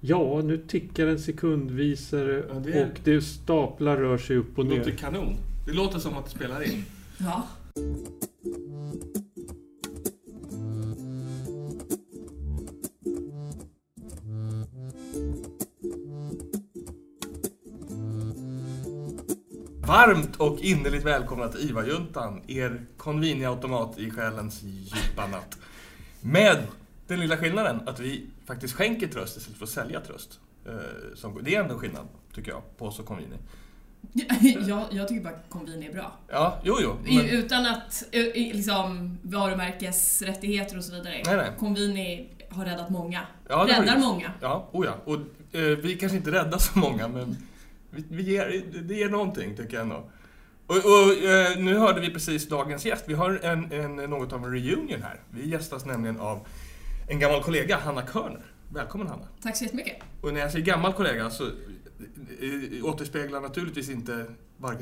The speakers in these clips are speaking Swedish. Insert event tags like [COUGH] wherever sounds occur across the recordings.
Ja, nu tickar en sekundvisare Ja, det är- och det staplar rör sig upp och Det låter ner. kanon. Det låter som att det spelar in. Ja. Varmt och innerligt välkomna till IVA-juntan, er Convini-automat i själens djupa natt. Med den lilla skillnaden att vi faktiskt skänker tröst istället för att sälja tröst. Eh, Det är ändå en skillnad, tycker jag, på oss och Convini. [LAUGHS] Jag, jag tycker bara att Convini är bra. Ja, jo, jo. Men, Utan att liksom, varumärkesrättigheter och så vidare. Nej, nej. Convini har räddat många. ja, Räddar många. Ja, oh ja. Och eh, vi kanske inte räddar så många, men vi, vi ger, det ger någonting, tycker jag ändå. Och, och eh, nu hörde vi precis dagens gäst. Vi har en, en, något av en reunion här. Vi gästas nämligen av en gammal kollega, Hanna Körner. Välkommen Hanna. Tack så jättemycket. Och när jag säger gammal kollega så eh, återspeglar naturligtvis inte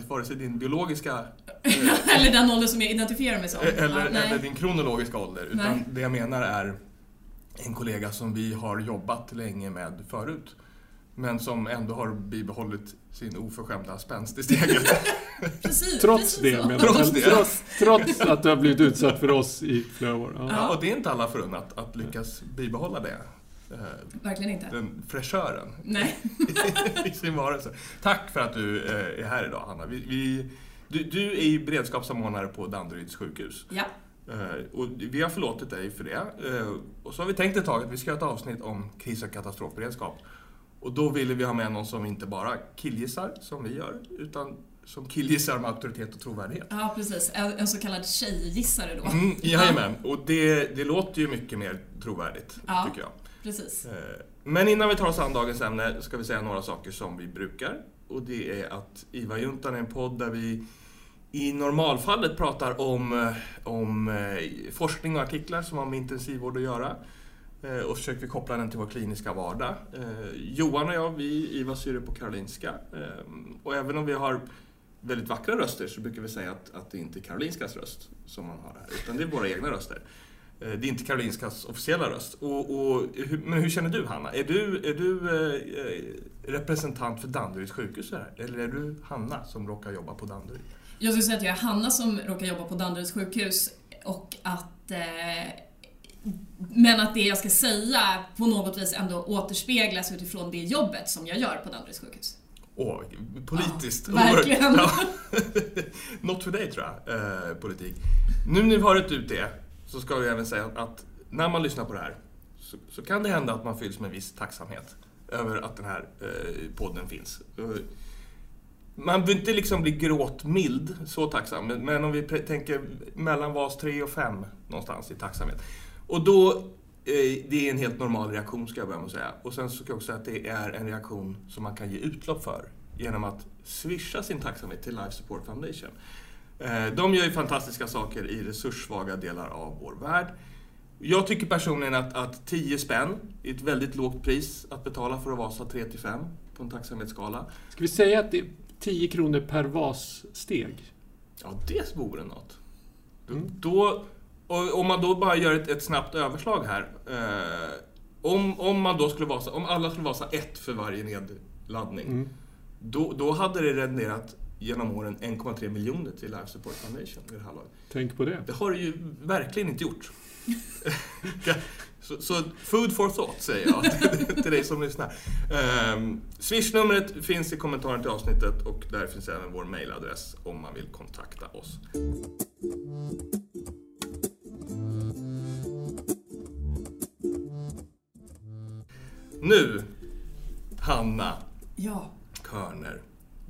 vare sig din biologiska eh, [LAUGHS] eller den ålder som jag identifierar mig som. eller, Ja, eller din kronologiska ålder. Utan Nej. det jag menar är en kollega som vi har jobbat länge med förut. Men som ändå har bibehållit sin oförskämda spänst i steget. [LAUGHS] Precis, Trots precis det, men Trots det. Trots, trots att du har blivit utsatt för oss i flera år. Ja. Ja, och det är inte alla förunnat att lyckas bibehålla det. Eh, Verkligen inte. Den fräschören Nej. [LAUGHS] i sin varelse. Tack för att du eh, är här idag, Hanna. Vi, vi, du, du är ju beredskapssamordnare på Danderyds sjukhus. Ja. Eh, Och vi har förlåtit dig för det. Och så har vi tänkt ett tag att vi ska göra ett avsnitt om kris och katastrofberedskap. Och då ville vi ha med någon som inte bara killgissar, som vi gör, utan som killgissar med auktoritet och trovärdighet. ja, precis. En, så kallad tjejgissare då. Mm, jajamän, och det, det låter ju mycket mer trovärdigt, Ja. tycker jag. Precis. Eh, Men innan vi tar oss an dagens ämne ska vi säga några saker som vi brukar. Och det är att IVA-juntan är en podd där vi i normalfallet pratar om, eh, om eh, forskning och artiklar som har med intensivvård att göra. Eh, och försöker koppla den till vår kliniska vardag. Eh, Johan och jag, vi iva-syrror på Karolinska. Eh, Och även om vi har väldigt vackra röster så brukar vi säga att, att det inte är Karolinskas röst som man har här, utan det är våra egna röster. Eh, Det är inte Karolinskas officiella röst. Och, och, hur- men hur känner du Hanna? Är du, är du eh, representant för Danderyds sjukhus här? Eller är du Hanna som råkar jobba på Danderyd? Jag skulle säga att jag är Hanna som råkar jobba på Danderyds sjukhus och att eh, men att det jag ska säga på något vis ändå återspeglas utifrån det jobbet som jag gör på Danderyds sjukhus. Åh, politiskt. Ja, verkligen. [LAUGHS] Ja. [LAUGHS] Något för dig tror jag, eh, politik. Nu när vi har rätt ut det så ska vi även säga att när man lyssnar på det här så, så kan det hända att man fylls med viss tacksamhet över att den här eh, podden finns. Man behöver inte liksom bli gråtmild, så tacksam, men, men om vi tänker mellan vas 3 och 5 någonstans i tacksamhet. Och då, eh, det är en helt normal reaktion ska jag börja med att säga. Och sen så ska jag också säga att det är en reaktion som man kan ge utlopp för genom att swisha sin tacksamhet till Life Support Foundation. Eh, De gör ju fantastiska saker i resurssvaga delar av vår värld. Jag tycker personligen att, att 10 spänn är ett väldigt lågt pris att betala för att vasa 3 till 5 på en tacksamhetsskala. Ska vi säga att det är 10 kronor per vassteg? Ja, det vore något. Då, Mm. då, och om man då bara gör ett, ett snabbt överslag här. Eh, om, om man då skulle vasa, om alla skulle vasa ett för varje nedladdning. Mm. Då, då hade det renderat genom åren 1,3 miljoner till Life Support Foundation vid det här laget. Tänk på det. Det har det ju verkligen inte gjort. [LAUGHS] så, så food for thought säger jag till, [LAUGHS] till dig som lyssnar. Um, Swish-numret finns i kommentaren till avsnittet och där finns även vår mailadress om man vill kontakta oss. Nu, Hanna Ja. Körner.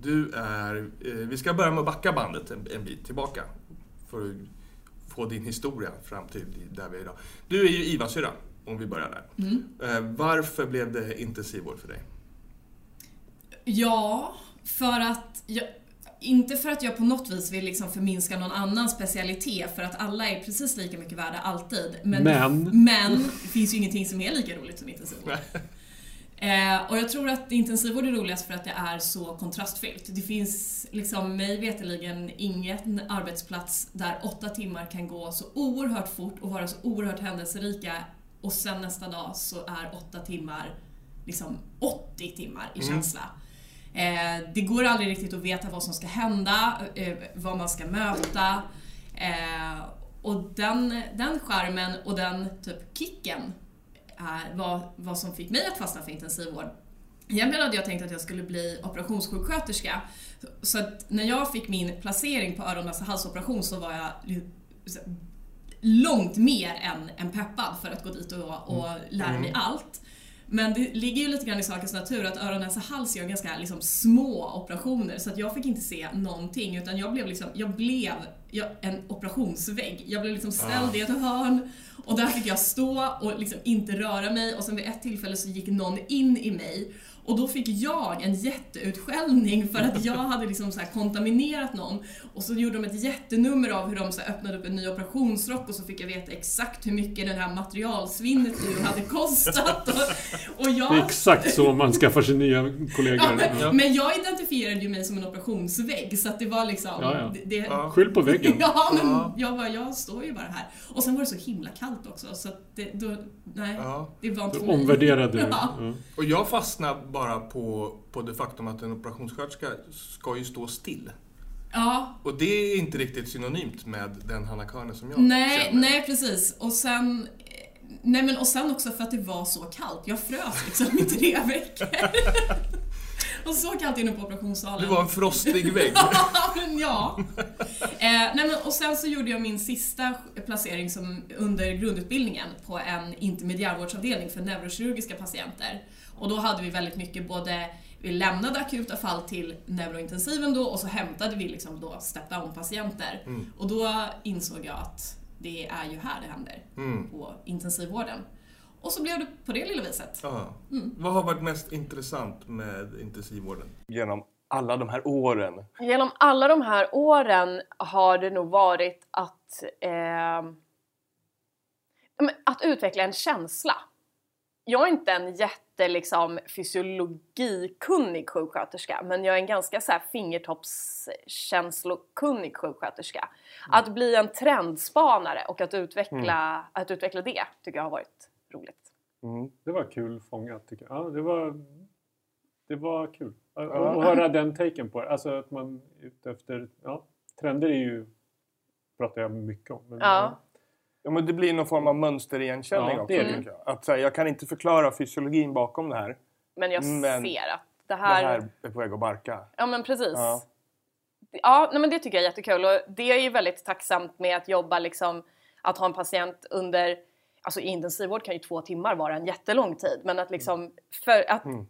Du är... Eh, vi ska börja med att backa bandet en, en bit tillbaka. För att få din historia fram till där vi är idag. Du är ju IVA-syra, om vi börjar där. Mm. Eh, varför blev det intensivvård för dig? Ja, för att jag, inte för att jag på något vis vill liksom förminska någon annan specialitet, för att alla är precis lika mycket värda alltid. Men, Men. men det finns ju ingenting som är lika roligt som intensivvård. [LAUGHS] Eh, och jag tror att intensivvård är roligast för att det är så kontrastfyllt. Det finns liksom mig veterligen ingen arbetsplats där åtta timmar kan gå så oerhört fort och vara så oerhört händelserika och sen nästa dag så är åtta timmar liksom 80 timmar i Mm. känsla. Eh, det går aldrig riktigt att veta vad som ska hända, eh, vad man ska möta. Eh, och den, den skärmen och den typ kicken var vad som fick mig att fastna för intensivvård. Egentligen hade jag tänkt att jag skulle bli operationssjuksköterska. Så att när jag fick min placering på öron näsa halsoperation så var jag långt mer än, än peppad för att gå dit och, och lära mig allt. Men det ligger ju lite grann i sakens natur att öron, näsa, hals gör ganska liksom, små operationer så att jag fick inte se någonting utan jag blev liksom, jag blev jag, en operationsvägg. Jag blev liksom ställd i ett hörn och där fick jag stå och liksom inte röra mig och sen vid ett tillfälle så gick någon in i mig och då fick jag en jätteutskällning för att jag hade liksom så här kontaminerat någon. Och så gjorde de ett jättenummer av hur de så här öppnade upp en ny operationsrock och så fick jag veta exakt hur mycket det här materialsvinnet nu hade kostat. Och, och jag... Det är exakt så man skaffar sig nya kollegor. Ja, men, Ja. men jag identifierade ju mig som en operationsvägg så att det var liksom... Ja, ja. Det. Skyll på väggen. [LAUGHS] Ja, men Ja. jag, bara, jag står ju bara här. Och sen var det så himla kallt också så att det, då, nej, Ja. det var inte för mig. omvärderade du. [LAUGHS] Ja. Ja. Och jag fastnar bara på, på det faktum att en operationssköterska ska ju stå still. Ja, Och det är inte riktigt synonymt med den Hanna Körner som jag nej, känner. nej precis. Och sen, nej men och sen också för att det var så kallt. Jag frös liksom i tre [LAUGHS] veckor. och så kallt inne på operationssalen. Du var en frostig vägg. [LAUGHS] Ja, men ja. Eh, nej men, och sen så gjorde jag min sista placering som under grundutbildningen på en intermediärvårdsavdelning för neurokirurgiska patienter. Och då hade vi väldigt mycket både, vi lämnade akuta fall till neurointensiven då och så hämtade vi liksom då step down-patienter. Mm. Och då insåg jag att det är ju här det händer, Mm. på intensivvården. Och så blev det på det lilla viset. Mm. Vad har varit mest intressant med intensivvården? genom alla de här åren. Genom alla de här åren har det nog varit att, eh, att utveckla en känsla. Jag är inte en jätte liksom, fysiologikunnig sjuksköterska men jag är en ganska så här, fingertoppskänslokunnig sjuksköterska. Att bli en trendspanare och att utveckla, att utveckla det tycker jag har varit roligt. Mm. Det var kul fångat tycker jag. Ja, det var, det var kul. Att Ja. att höra den taken på det. Alltså att man ute efter... Ja, trender är ju... pratar jag mycket om. Men, Ja. Ja, men det blir någon form av mönsterigenkänning Ja, också. det jag. Att, så här, jag kan inte förklara fysiologin bakom det här. Men jag Men ser att det Det här... här är på väg att barka. Ja men precis. Ja. Ja, nej, men det tycker jag är jättekul och det är ju väldigt tacksamt med att jobba liksom att ha en patient under Alltså i intensivvård kan ju två timmar vara en jättelång tid men att liksom för att, Mm.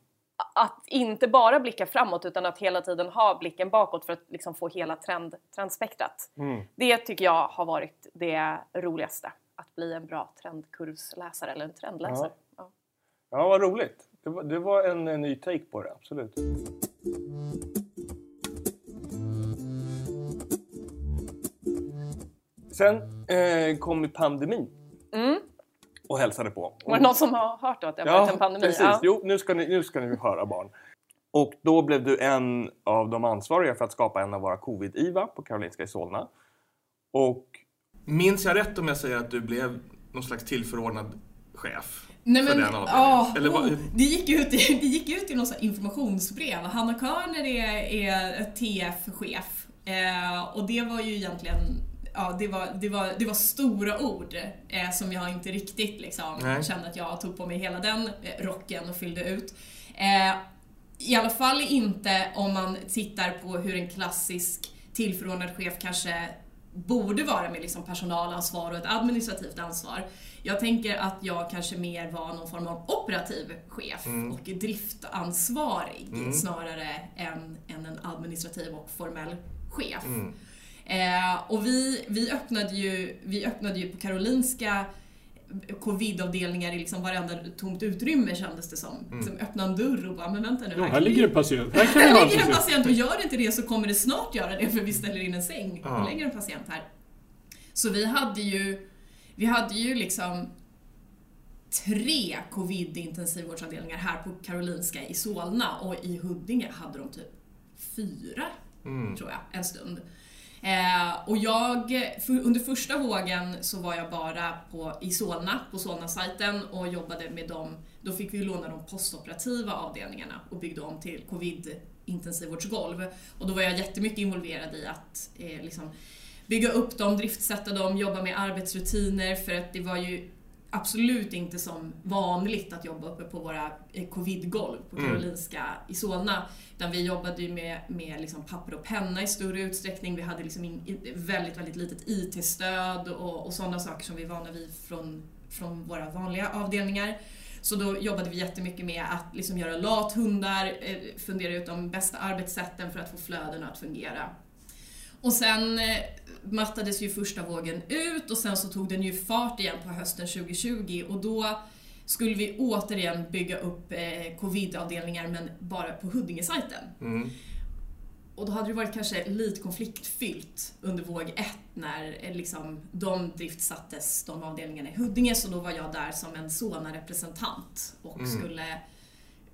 Att inte bara blicka framåt utan att hela tiden ha blicken bakåt för att liksom få hela trend, trendspektrat. Mm. Det tycker jag har varit det roligaste. Att bli en bra trendkurvsläsare eller en trendläsare. Ja. Ja, vad roligt. Det var, det var en, eh, ny take på det, absolut. Sen eh, kom pandemin Mm. Och hälsade på. Var det någon som har hört då att det har varit en pandemi? precis. Ja. Jo, nu ska, ni, nu ska ni höra barn. Och då blev du en av de ansvariga för att skapa en av våra covid-IVA på Karolinska i Solna. Och Minns jag rätt om jag säger att du blev någon slags tillförordnad chef? Nej, men, ja, oh, det, gick ut, i- det gick ut i något informationsbrev. Hanna Körner är, är TF-chef. Eh, och det var ju egentligen Ja, det var, det, var, det var stora ord eh, som jag inte riktigt liksom, Nej. kände att jag tog på mig hela den eh, rocken och fyllde ut. Eh, I alla fall inte om man tittar på hur en klassisk tillförordnad chef kanske borde vara med liksom personalansvar och ett administrativt ansvar. Jag tänker att jag kanske mer var någon form av operativ chef och driftansvarig snarare än, än en administrativ och formell chef. Eh, och vi, vi, öppnade ju, vi öppnade ju på Karolinska covidavdelningar i liksom varenda tomt utrymme kändes det som. Liksom öppna en dörr och bara, men vänta nu. Ja, här vi- ligger en patient. Här kan [LAUGHS] här ligger en patient. patient och gör inte det så kommer det snart göra det för vi ställer in en säng Ja. och lägger en patient här. Så vi hade ju, vi hade ju liksom tre covid-intensivvårdsavdelningar här på Karolinska i Solna och i Huddinge hade de typ fyra, Mm. tror jag, en stund. Eh, och jag, för, under första vågen så var jag bara på, i Solna, på Solna-sajten och jobbade med dem. då fick vi låna de postoperativa avdelningarna och byggde om till covid-intensivvårdsgolv. Och då var jag jättemycket involverad i att eh, liksom, bygga upp dem, driftsätta dem, jobba med arbetsrutiner för att det var ju absolut inte som vanligt att jobba uppe på våra eh, covid-golv på Mm. Karolinska i Solna. Utan vi jobbade ju med, med liksom papper och penna i större utsträckning. Vi hade liksom in, väldigt, väldigt litet IT-stöd och, och sådana saker som vi är vana vid från, från våra vanliga avdelningar. Så då jobbade vi jättemycket med att liksom göra lathundar, eh, fundera ut de bästa arbetssätten för att få flödena att fungera. Och sen eh, mattades ju första vågen ut och sen så tog den ju fart igen på hösten 2020 och då skulle vi återigen bygga upp eh, covid-avdelningar men bara på Huddinge-sajten. Mm. Och då hade det varit kanske lite konfliktfyllt under våg ett när eh, liksom, de driftsattes, de avdelningarna i Huddinge, så då var jag där som en Solna-representant och Mm. skulle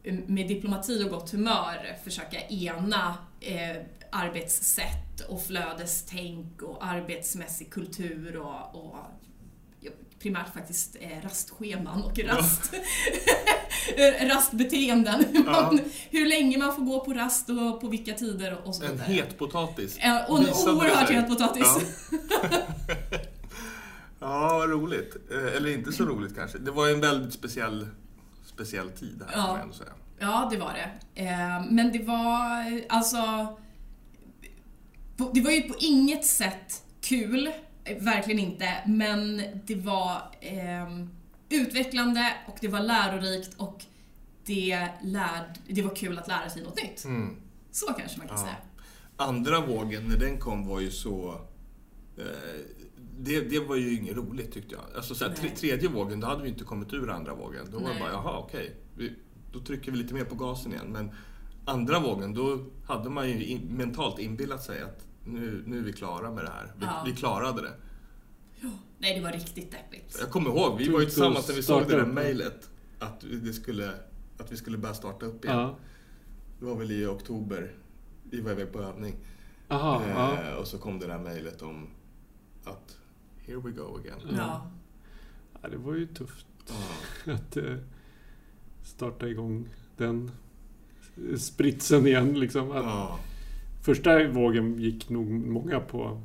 eh, med diplomati och gott humör försöka ena eh, arbetssätt och flödestänk och arbetsmässig kultur och, och ja, primärt faktiskt eh, rastscheman och rast, eh, [LAUGHS] rastbeteenden. Hur, man, hur länge man får gå på rast och på vilka tider och så En vidare. het potatis. Och en oerhört het potatis. Ja. [LAUGHS] ja, vad roligt. Eh, Eller inte så roligt kanske. Det var en väldigt speciell, speciell tid här, Ja. får jag ändå säga. Ja, det var det. Eh, Men det var alltså... Det var ju på inget sätt kul, eh, verkligen inte, men det var eh, utvecklande och det var lärorikt och det, lärd, det var kul att lära sig något nytt. Mm. Så kanske man kan Ja. säga. Andra vågen, när den kom, var ju så... Eh, det, det var ju inget roligt tyckte jag. Alltså, så här, tre, Nej. tredje vågen, då hade vi inte kommit ur andra vågen. Då var det Nej. bara, jaha okej. Vi, då trycker vi lite mer på gasen igen. Men andra vågen, då hade man ju in, mentalt inbillat sig att nu, nu är vi klara med det här. Vi, Ja. vi klarade det. Nej, det var riktigt deppigt. Jag kommer ihåg, vi var ju tillsammans att när vi såg det där mejlet. Att, det skulle, att vi skulle börja starta upp igen. Ja. Det var väl i oktober. Vi var iväg på övning. Aha, ja. Eh, och så kom det där mejlet om att here we go again. Ja. Ja. ja. Det var ju tufft Ja. [LAUGHS] att eh, starta igång den spritsen igen. Liksom. Att Ja. Första vågen gick nog många på,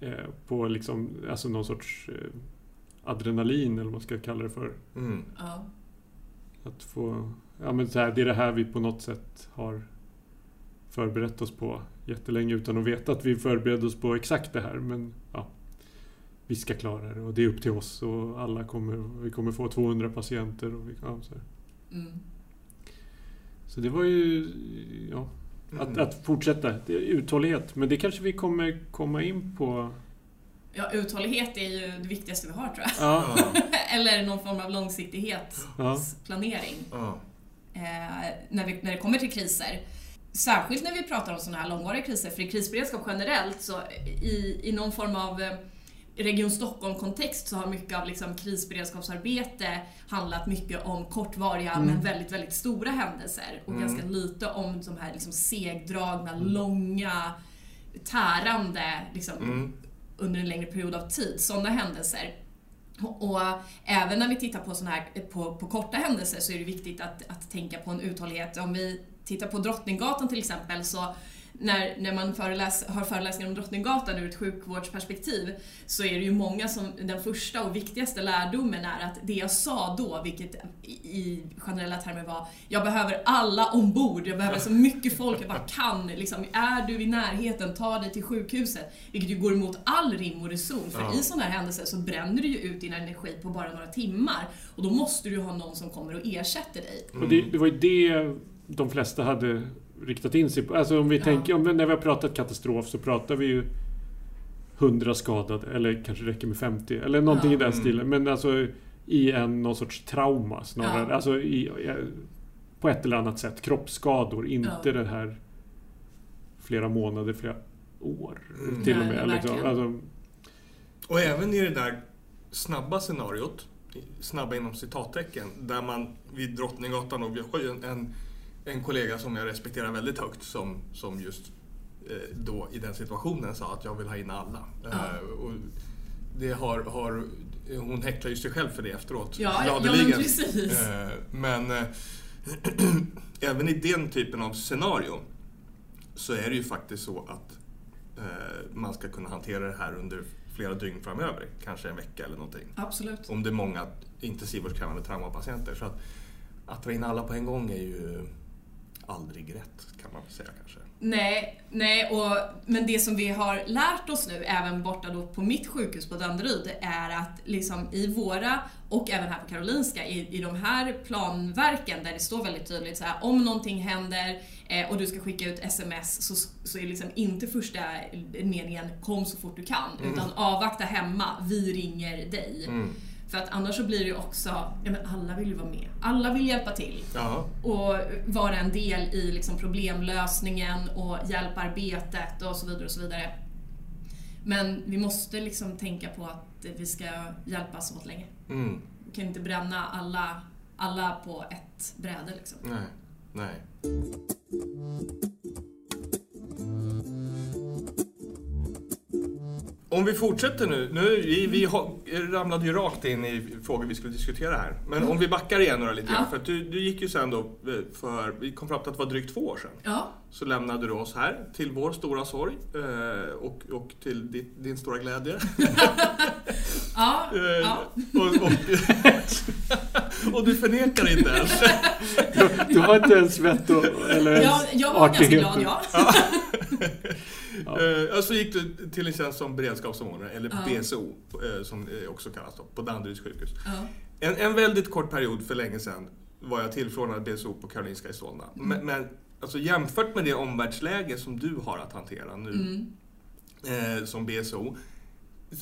eh, på liksom, alltså någon sorts eh, adrenalin eller vad man ska kalla det för. Mm. Ja. Att få, ja men så här, det är det här vi på något sätt har förberett oss på jättelänge utan att veta att vi förberedde oss på exakt det här. Men ja, vi ska klara det och det är upp till oss och alla kommer, vi kommer få 200 patienter. Och vi, ja, så, här. Mm. Så det var ju, ja, att, Mm. att fortsätta. Det är uthållighet. Men det kanske vi kommer komma in på. ja, uthållighet är ju det viktigaste vi har tror jag. Ja. [LAUGHS] Eller någon form av långsiktighet, ja, planering. Ja. eh, när, vi, när det kommer till kriser. Särskilt när vi pratar om sådana här långvariga kriser, för i krisberedskap generellt så i, i någon form av eh, Region Stockholm-kontext så har mycket av liksom krisberedskapsarbete handlat mycket om kortvariga men väldigt, väldigt stora händelser och Mm. ganska lite om de här liksom segdragna, långa, tärande liksom, Mm. under en längre period av tid, sådana händelser. Och även när vi tittar på, såna här, på, på korta händelser så är det viktigt att, att tänka på en uthållighet. Om vi tittar på Drottninggatan till exempel så när, när man föreläs, har föreläsningar om Drottninggatan ur ett sjukvårdsperspektiv så är det ju många som, den första och viktigaste lärdomen är att det jag sa då, vilket i, generella termer var jag behöver alla ombord, jag behöver så mycket folk jag bara kan. Liksom, är du i närheten, ta dig till sjukhuset. Vilket ju går emot all rim och reson, för Ja. i sådana här händelser så bränner du ju ut din energi på bara några timmar. Och då måste du ha någon som kommer och ersätter dig. och det, det var ju det de flesta hade riktat in sig på. Alltså om vi Ja. tänker, om, när vi har pratat katastrof så pratar vi ju 100 skadade, eller kanske räcker med 50, eller någonting Ja. i den Mm. stilen. Men alltså i en någon sorts trauma snarare. Ja. Alltså i, på ett eller annat sätt. Kroppsskador, inte Ja. det här flera månader, flera år Mm. till och Nej, med. Liksom. verkligen. Alltså, Och även i det där snabba scenariot, snabba inom citattecken, där man vid Drottninggatan, och vi har ju en, en, kollega som jag respekterar väldigt högt som, som just eh, då i den situationen sa att jag vill ha in alla. Ja. Eh, och det har, har hon häcklar ju sig själv för det efteråt. Ja, ja, gladeligen. men precis. Eh, Men eh, [CLEARS THROAT] även i den typen av scenario så är det ju faktiskt så att eh, man ska kunna hantera det här under flera dygn framöver. Kanske en vecka eller någonting. Absolut. Om det är många intensivvårdskrävande traumapatienter. Så att, att dra in alla på en gång är ju aldrig rätt kan man säga kanske. Nej, nej och, men det som vi har lärt oss nu, även borta då på mitt sjukhus på Danderyd, är att liksom i våra, och även här på Karolinska, i, i de här planverken där det står väldigt tydligt så här, om någonting händer eh, och du ska skicka ut sms så, så är liksom inte första meningen kom så fort du kan, utan avvakta hemma, vi ringer dig. Mm. För att annars så blir det ju också, ja men alla vill ju vara med. Alla vill hjälpa till Ja, och vara en del i liksom problemlösningen och hjälparbetet och så vidare och så vidare. Men vi måste liksom tänka på att vi ska hjälpas åt länge. mm. Vi kan inte bränna alla, alla på ett bräde liksom. nej, nej. Om vi fortsätter nu, nu vi, vi har, ramlade ju rakt in i frågor vi skulle diskutera här. Men om vi backar igen några lite grann. Ja. För att du, du gick ju sen då eh, för, vi kom fram till att det var drygt två år sedan. Ja, Så lämnade du oss här till vår stora sorg eh, och, och till din, din stora glädje. [LAUGHS] ja, Eh, ja. och, och, [LAUGHS] och du förnekar inte ens. Du har inte ens vett och, eller ja jag var ganska glad ja. [LAUGHS] Ja. Eh, och så gick du till en tjänst som beredskapssamordnare, eller Ja. BSO eh, som det också kallas då, på Danderyds sjukhus. ja. En, en väldigt kort period för länge sedan var jag tillförordnad BSO på Karolinska i Solna. Mm. Men, men alltså, jämfört med det omvärldsläge som du har att hantera nu Mm. eh, som BSO.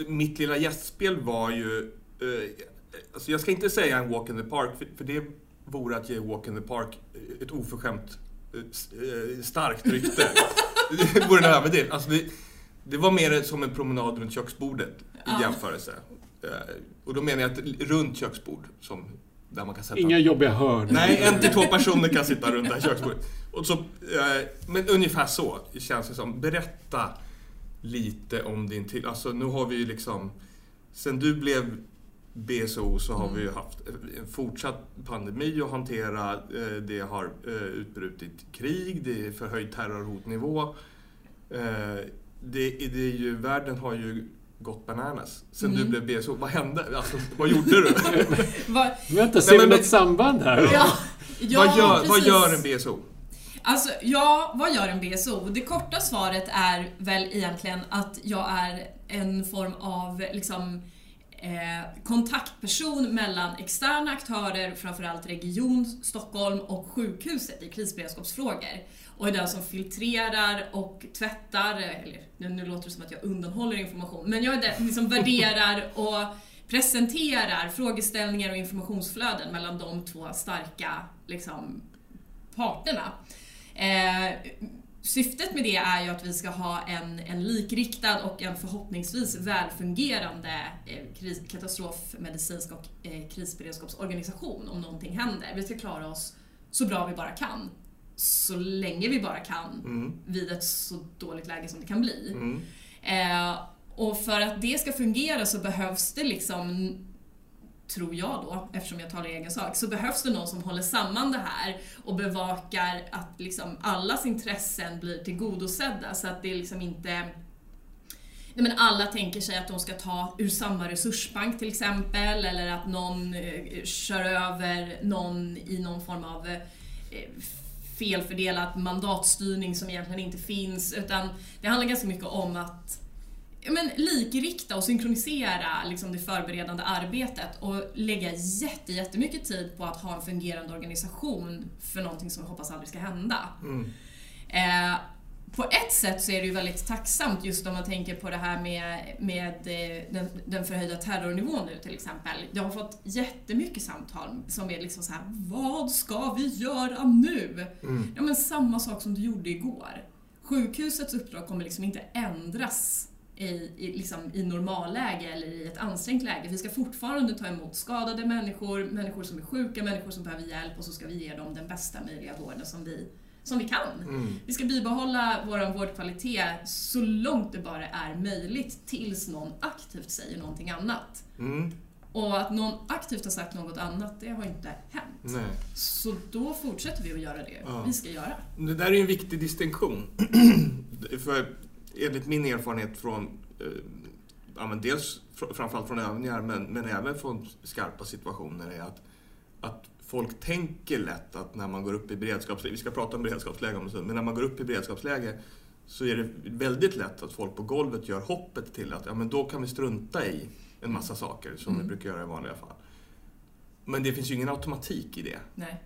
Mitt lilla gästspel var ju, eh, alltså jag ska inte säga en walk in the park, för, för det vore att ge walk in the park eh, ett oförskämt eh, eh, starkt rykte. [LAUGHS] det vore en överdrift. Alltså det, det var mer som en promenad runt köksbordet i Ja. jämförelse. Eh, och då menar jag ett runt köksbord, som, där man kan sätta... Inga jobbiga hörn. Nej, en till två personer kan sitta runt det här köksbordet. Och så, eh, men ungefär så känns det som. Berätta lite om din tid. Alltså nu har vi ju liksom... Sen du blev BSO så har vi ju haft en fortsatt pandemi att hantera. Eh, Det har eh, utbrutit krig, det är förhöjd terrorhotnivå. Eh, Det, det är ju, världen har ju gått bananas. Sen Mm. du blev BSO, vad hände? Alltså, vad gjorde du? [LAUGHS] Vänta, ser Nej, vi men- något samband här? ja, ja, vad, gör, vad gör en BSO? Alltså, ja, vad gör en BSO? Det korta svaret är väl egentligen att jag är en form av liksom, eh, kontaktperson mellan externa aktörer, framförallt Region Stockholm och sjukhuset i krisberedskapsfrågor. Och är den som filtrerar och tvättar, eller nu, låter det som att jag undanhåller information, men jag är den som [LAUGHS] värderar och presenterar frågeställningar och informationsflöden mellan de två starka liksom, parterna. Eh, syftet med det är ju att vi ska ha en, en likriktad och en förhoppningsvis välfungerande eh, kris, katastrofmedicinsk och eh, krisberedskapsorganisation om någonting händer. Vi ska klara oss så bra vi bara kan. Så länge vi bara kan Mm. vid ett så dåligt läge som det kan bli. Mm. Eh, och för att det ska fungera så behövs det liksom, tror jag då, eftersom jag talar i egen sak, så behövs det någon som håller samman det här och bevakar att liksom allas intressen blir tillgodosedda så att det liksom inte Nej, men alla tänker sig att de ska ta ur samma resursbank till exempel eller att någon eh, kör över någon i någon form av eh, felfördelad mandatstyrning som egentligen inte finns utan det handlar ganska mycket om att men, likrikta och synkronisera liksom, det förberedande arbetet och lägga jätte, jättemycket tid på att ha en fungerande organisation för någonting som jag hoppas aldrig ska hända. Mm. Eh, på ett sätt så är det ju väldigt tacksamt just om man tänker på det här med, med eh, den, den förhöjda terrornivån nu till exempel. Jag har fått jättemycket samtal som är liksom så här: vad ska vi göra nu? Mm. Ja men samma sak som du gjorde igår. Sjukhusets uppdrag kommer liksom inte ändras i, i, liksom, i normalläge eller i ett ansträngt läge. Vi ska fortfarande ta emot skadade människor, människor som är sjuka, människor som behöver hjälp och så ska vi ge dem den bästa möjliga vården som vi, som vi kan. Mm. Vi ska bibehålla vår vårdkvalitet så långt det bara är möjligt tills någon aktivt säger någonting annat. Mm. Och att någon aktivt har sagt något annat, det har inte hänt. Nej. Så då fortsätter vi att göra det Ja. vi ska göra. Det där är ju en viktig distinktion. [CLEARS THROAT] För enligt min erfarenhet från, eh, ja, men dels fr- framförallt från övningar, men, men även från skarpa situationer, är att, att folk tänker lätt att när man går upp i beredskapsläge, vi ska prata om beredskapsläge om en stund, men när man går upp i beredskapsläge så är det väldigt lätt att folk på golvet gör hoppet till att ja, men då kan vi strunta i en massa saker som vi Mm. brukar göra i vanliga fall. Men det finns ju ingen automatik i det. Nej.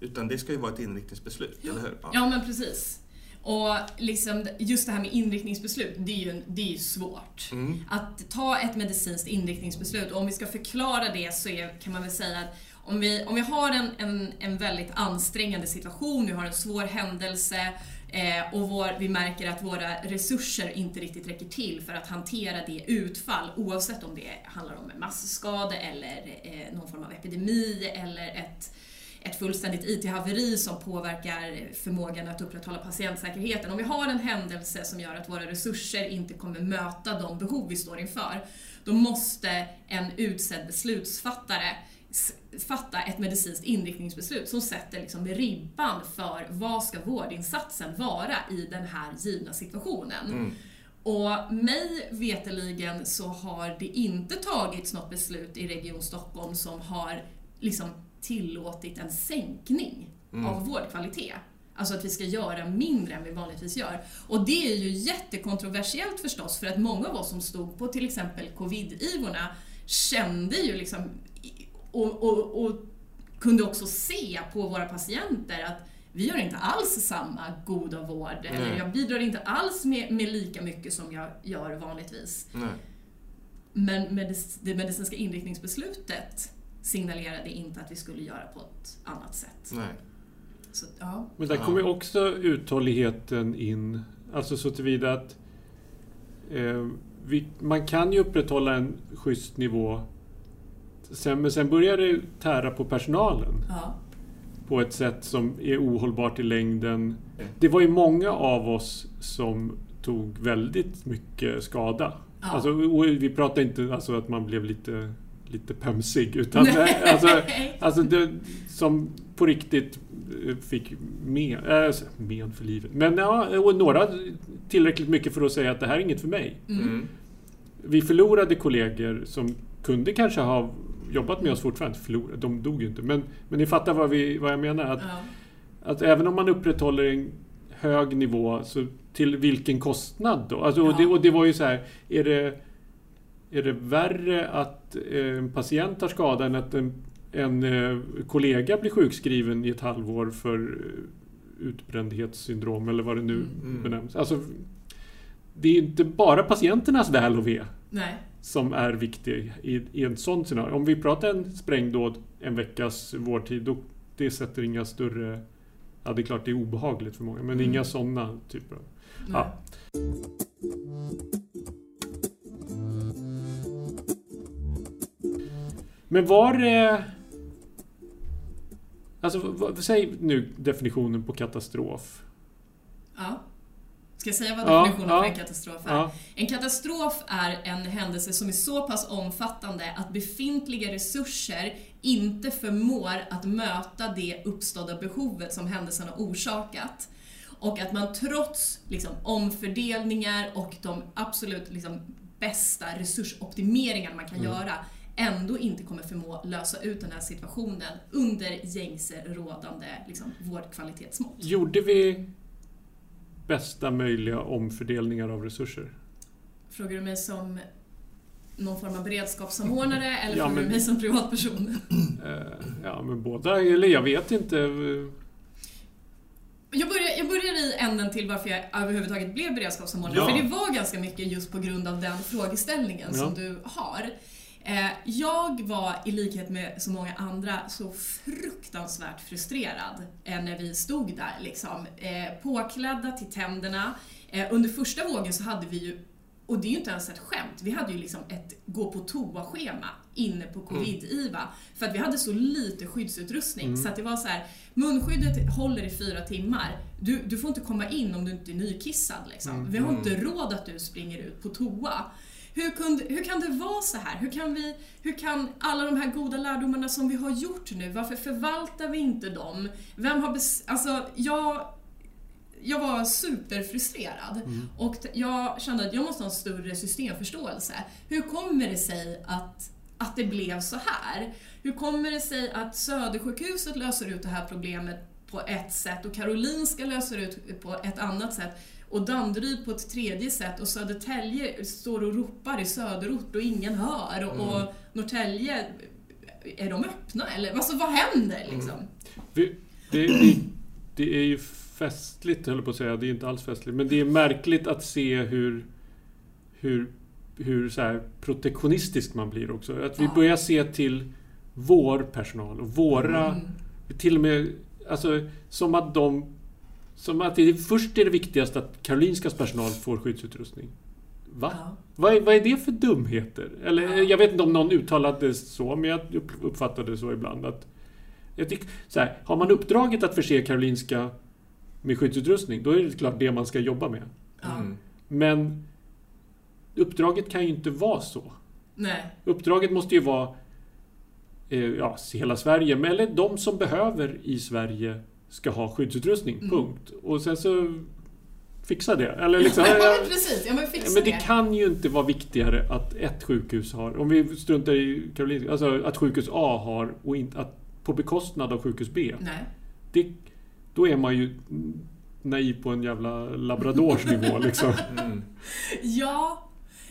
Utan det ska ju vara ett inriktningsbeslut, eller hur? Ja, men precis. Och liksom just det här med inriktningsbeslut, det är ju, det är ju svårt. Mm. Att ta ett medicinskt inriktningsbeslut, och om vi ska förklara det så är, kan man väl säga att om vi, om vi har en, en, en väldigt ansträngande situation, vi har en svår händelse eh, och vår, vi märker att våra resurser inte riktigt räcker till för att hantera det utfall, oavsett om det handlar om en masskada eller eh, någon form av epidemi eller ett ett fullständigt IT-haveri som påverkar förmågan att upprätthålla patientsäkerheten. Om vi har en händelse som gör att våra resurser inte kommer möta de behov vi står inför, då måste en utsedd beslutsfattare fatta ett medicinskt inriktningsbeslut som sätter liksom ribban för vad ska vårdinsatsen vara i den här givna situationen. Mm. Och mig veteligen så har det inte tagits något beslut i Region Stockholm som har liksom tillåtit en sänkning Mm. av vårdkvalitet. Alltså att vi ska göra mindre än vi vanligtvis gör. Och det är ju jättekontroversiellt förstås för att många av oss som stod på till exempel covid-ivorna kände ju liksom och, och, och kunde också se på våra patienter att vi gör inte alls samma goda vård. Eller Nej. jag bidrar inte alls med, med lika mycket som jag gör vanligtvis. Nej. Men medic- det medicinska inriktningsbeslutet signalerade inte att vi skulle göra på ett annat sätt. Nej. Så, ja. Men där kommer ju också uthålligheten in. Alltså så tillvida att eh, vi, man kan ju upprätthålla en schysst nivå. Sen, men sen börjar det tära på personalen Ja. på ett sätt som är ohållbart i längden. Det var ju många av oss som tog väldigt mycket skada. Ja. Alltså, vi pratar inte alltså att man blev lite, lite pömsig utan Nej. alltså, [LAUGHS] Alltså det, som på riktigt eh, fick men, äh, men för livet. Men ja, och några tillräckligt mycket för att säga att det här är inget för mig. Mm. Mm. Vi förlorade kollegor som kunde kanske ha jobbat med oss fortfarande. Förlorade, de dog ju inte. Men, men ni fattar vad, vi, vad jag menar. Att, Ja. att även om man upprätthåller en hög nivå, så till vilken kostnad då? Alltså, och, Ja. det, och det var ju så här, är det, är det värre att eh, en patient har skada än att en, en eh, kollega blir sjukskriven i ett halvår för eh, utbrändhetssyndrom eller vad det nu Mm. benämns? Alltså, det är inte bara patienternas väl och ve Nej. som är viktig i, i en sån scenario. Om vi pratar en sprängdåd, en veckas vårdtid, då det sätter inga större... Ja, det är klart det är obehagligt för många, men Mm. inga sådana typer av... Nej. Ja. Men var det... Alltså, vad, säg nu definitionen på katastrof. Ja. Ska jag säga vad Ja, definitionen ja. för en katastrof är? Ja, En katastrof är en händelse som är så pass omfattande att befintliga resurser inte förmår att möta det uppstådda behovet som händelsen har orsakat. Och att man trots liksom, omfördelningar och de absolut liksom, bästa resursoptimeringar man kan Mm. göra ändå inte kommer förmå lösa ut den här situationen under gängse rådande liksom, vårdkvalitetsmått. gjorde vi bästa möjliga omfördelningar av resurser? Frågar du mig som någon form av beredskapssamordnare eller Ja, frågar men- du mig som privatperson? Eh, ja, men båda, eller jag vet inte. Jag börjar, jag börjar i änden till varför jag överhuvudtaget blev beredskapssamordnare. Ja. För det var ganska mycket just på grund av den frågeställningen Ja. som du har. Eh, Jag var i likhet med så många andra så fruktansvärt frustrerad eh, när vi stod där liksom. eh, Påklädda till tänderna. Under första vågen så hade vi ju, och det är ju inte ens ett skämt, vi hade ju liksom ett gå på toa-schema inne på covid-IVA. För att vi hade så lite skyddsutrustning Mm. så att det var så här, munskyddet håller i fyra timmar. Du, du får inte komma in om du inte är nykissad liksom. Mm. Vi har inte råd att du springer ut på toa. Hur, kunde, hur kan det vara så här? Hur kan, vi, hur kan alla de här goda lärdomarna som vi har gjort nu, varför förvaltar vi inte dem? Vem har bes, alltså, jag, jag var superfrustrerad och t- jag kände att jag måste ha en större systemförståelse. Hur kommer det sig att, att det blev så här? Hur kommer det sig att Södersjukhuset löser ut det här problemet på ett sätt och Karolinska löser ut på ett annat sätt och Danderyd på ett tredje sätt och Södertälje står och ropar i söderort och ingen hör och, och Norrtälje, är de öppna eller? Alltså vad händer liksom? Vi, det, det, det är ju festligt, höll jag på att säga. Det är inte alls festligt. Men det är märkligt att se hur, hur, hur så protektionistisk man blir också. Att vi Ja. börjar se till vår personal och våra... Mm. Till och med... Alltså, som att de... Som att det, först är det viktigast att Karolinskas personal får skyddsutrustning. Va? Ja. Vad är, vad är det för dumheter? Eller Ja. jag vet inte om någon uttalade det så, men jag upp- uppfattade det så ibland. Att jag tycker, så här, har man uppdraget att förse Karolinska med skyddsutrustning, då är det klart det man ska jobba med. Mm. Men uppdraget kan ju inte vara så. Nej. Uppdraget måste ju vara eh, ja, hela Sverige, men eller de som behöver i Sverige ska ha skyddsutrustning. Mm. Punkt. Och sen så fixa det. Eller liksom, [LAUGHS] Ja, men precis, ja men fixa men det det. kan ju inte vara viktigare att ett sjukhus har, om vi struntar i Karolinska, alltså att sjukhus A har och inte att på bekostnad av sjukhus B. Nej. Det, då är man ju naiv på en jävla labradors nivå [LAUGHS] liksom. Mm. Ja.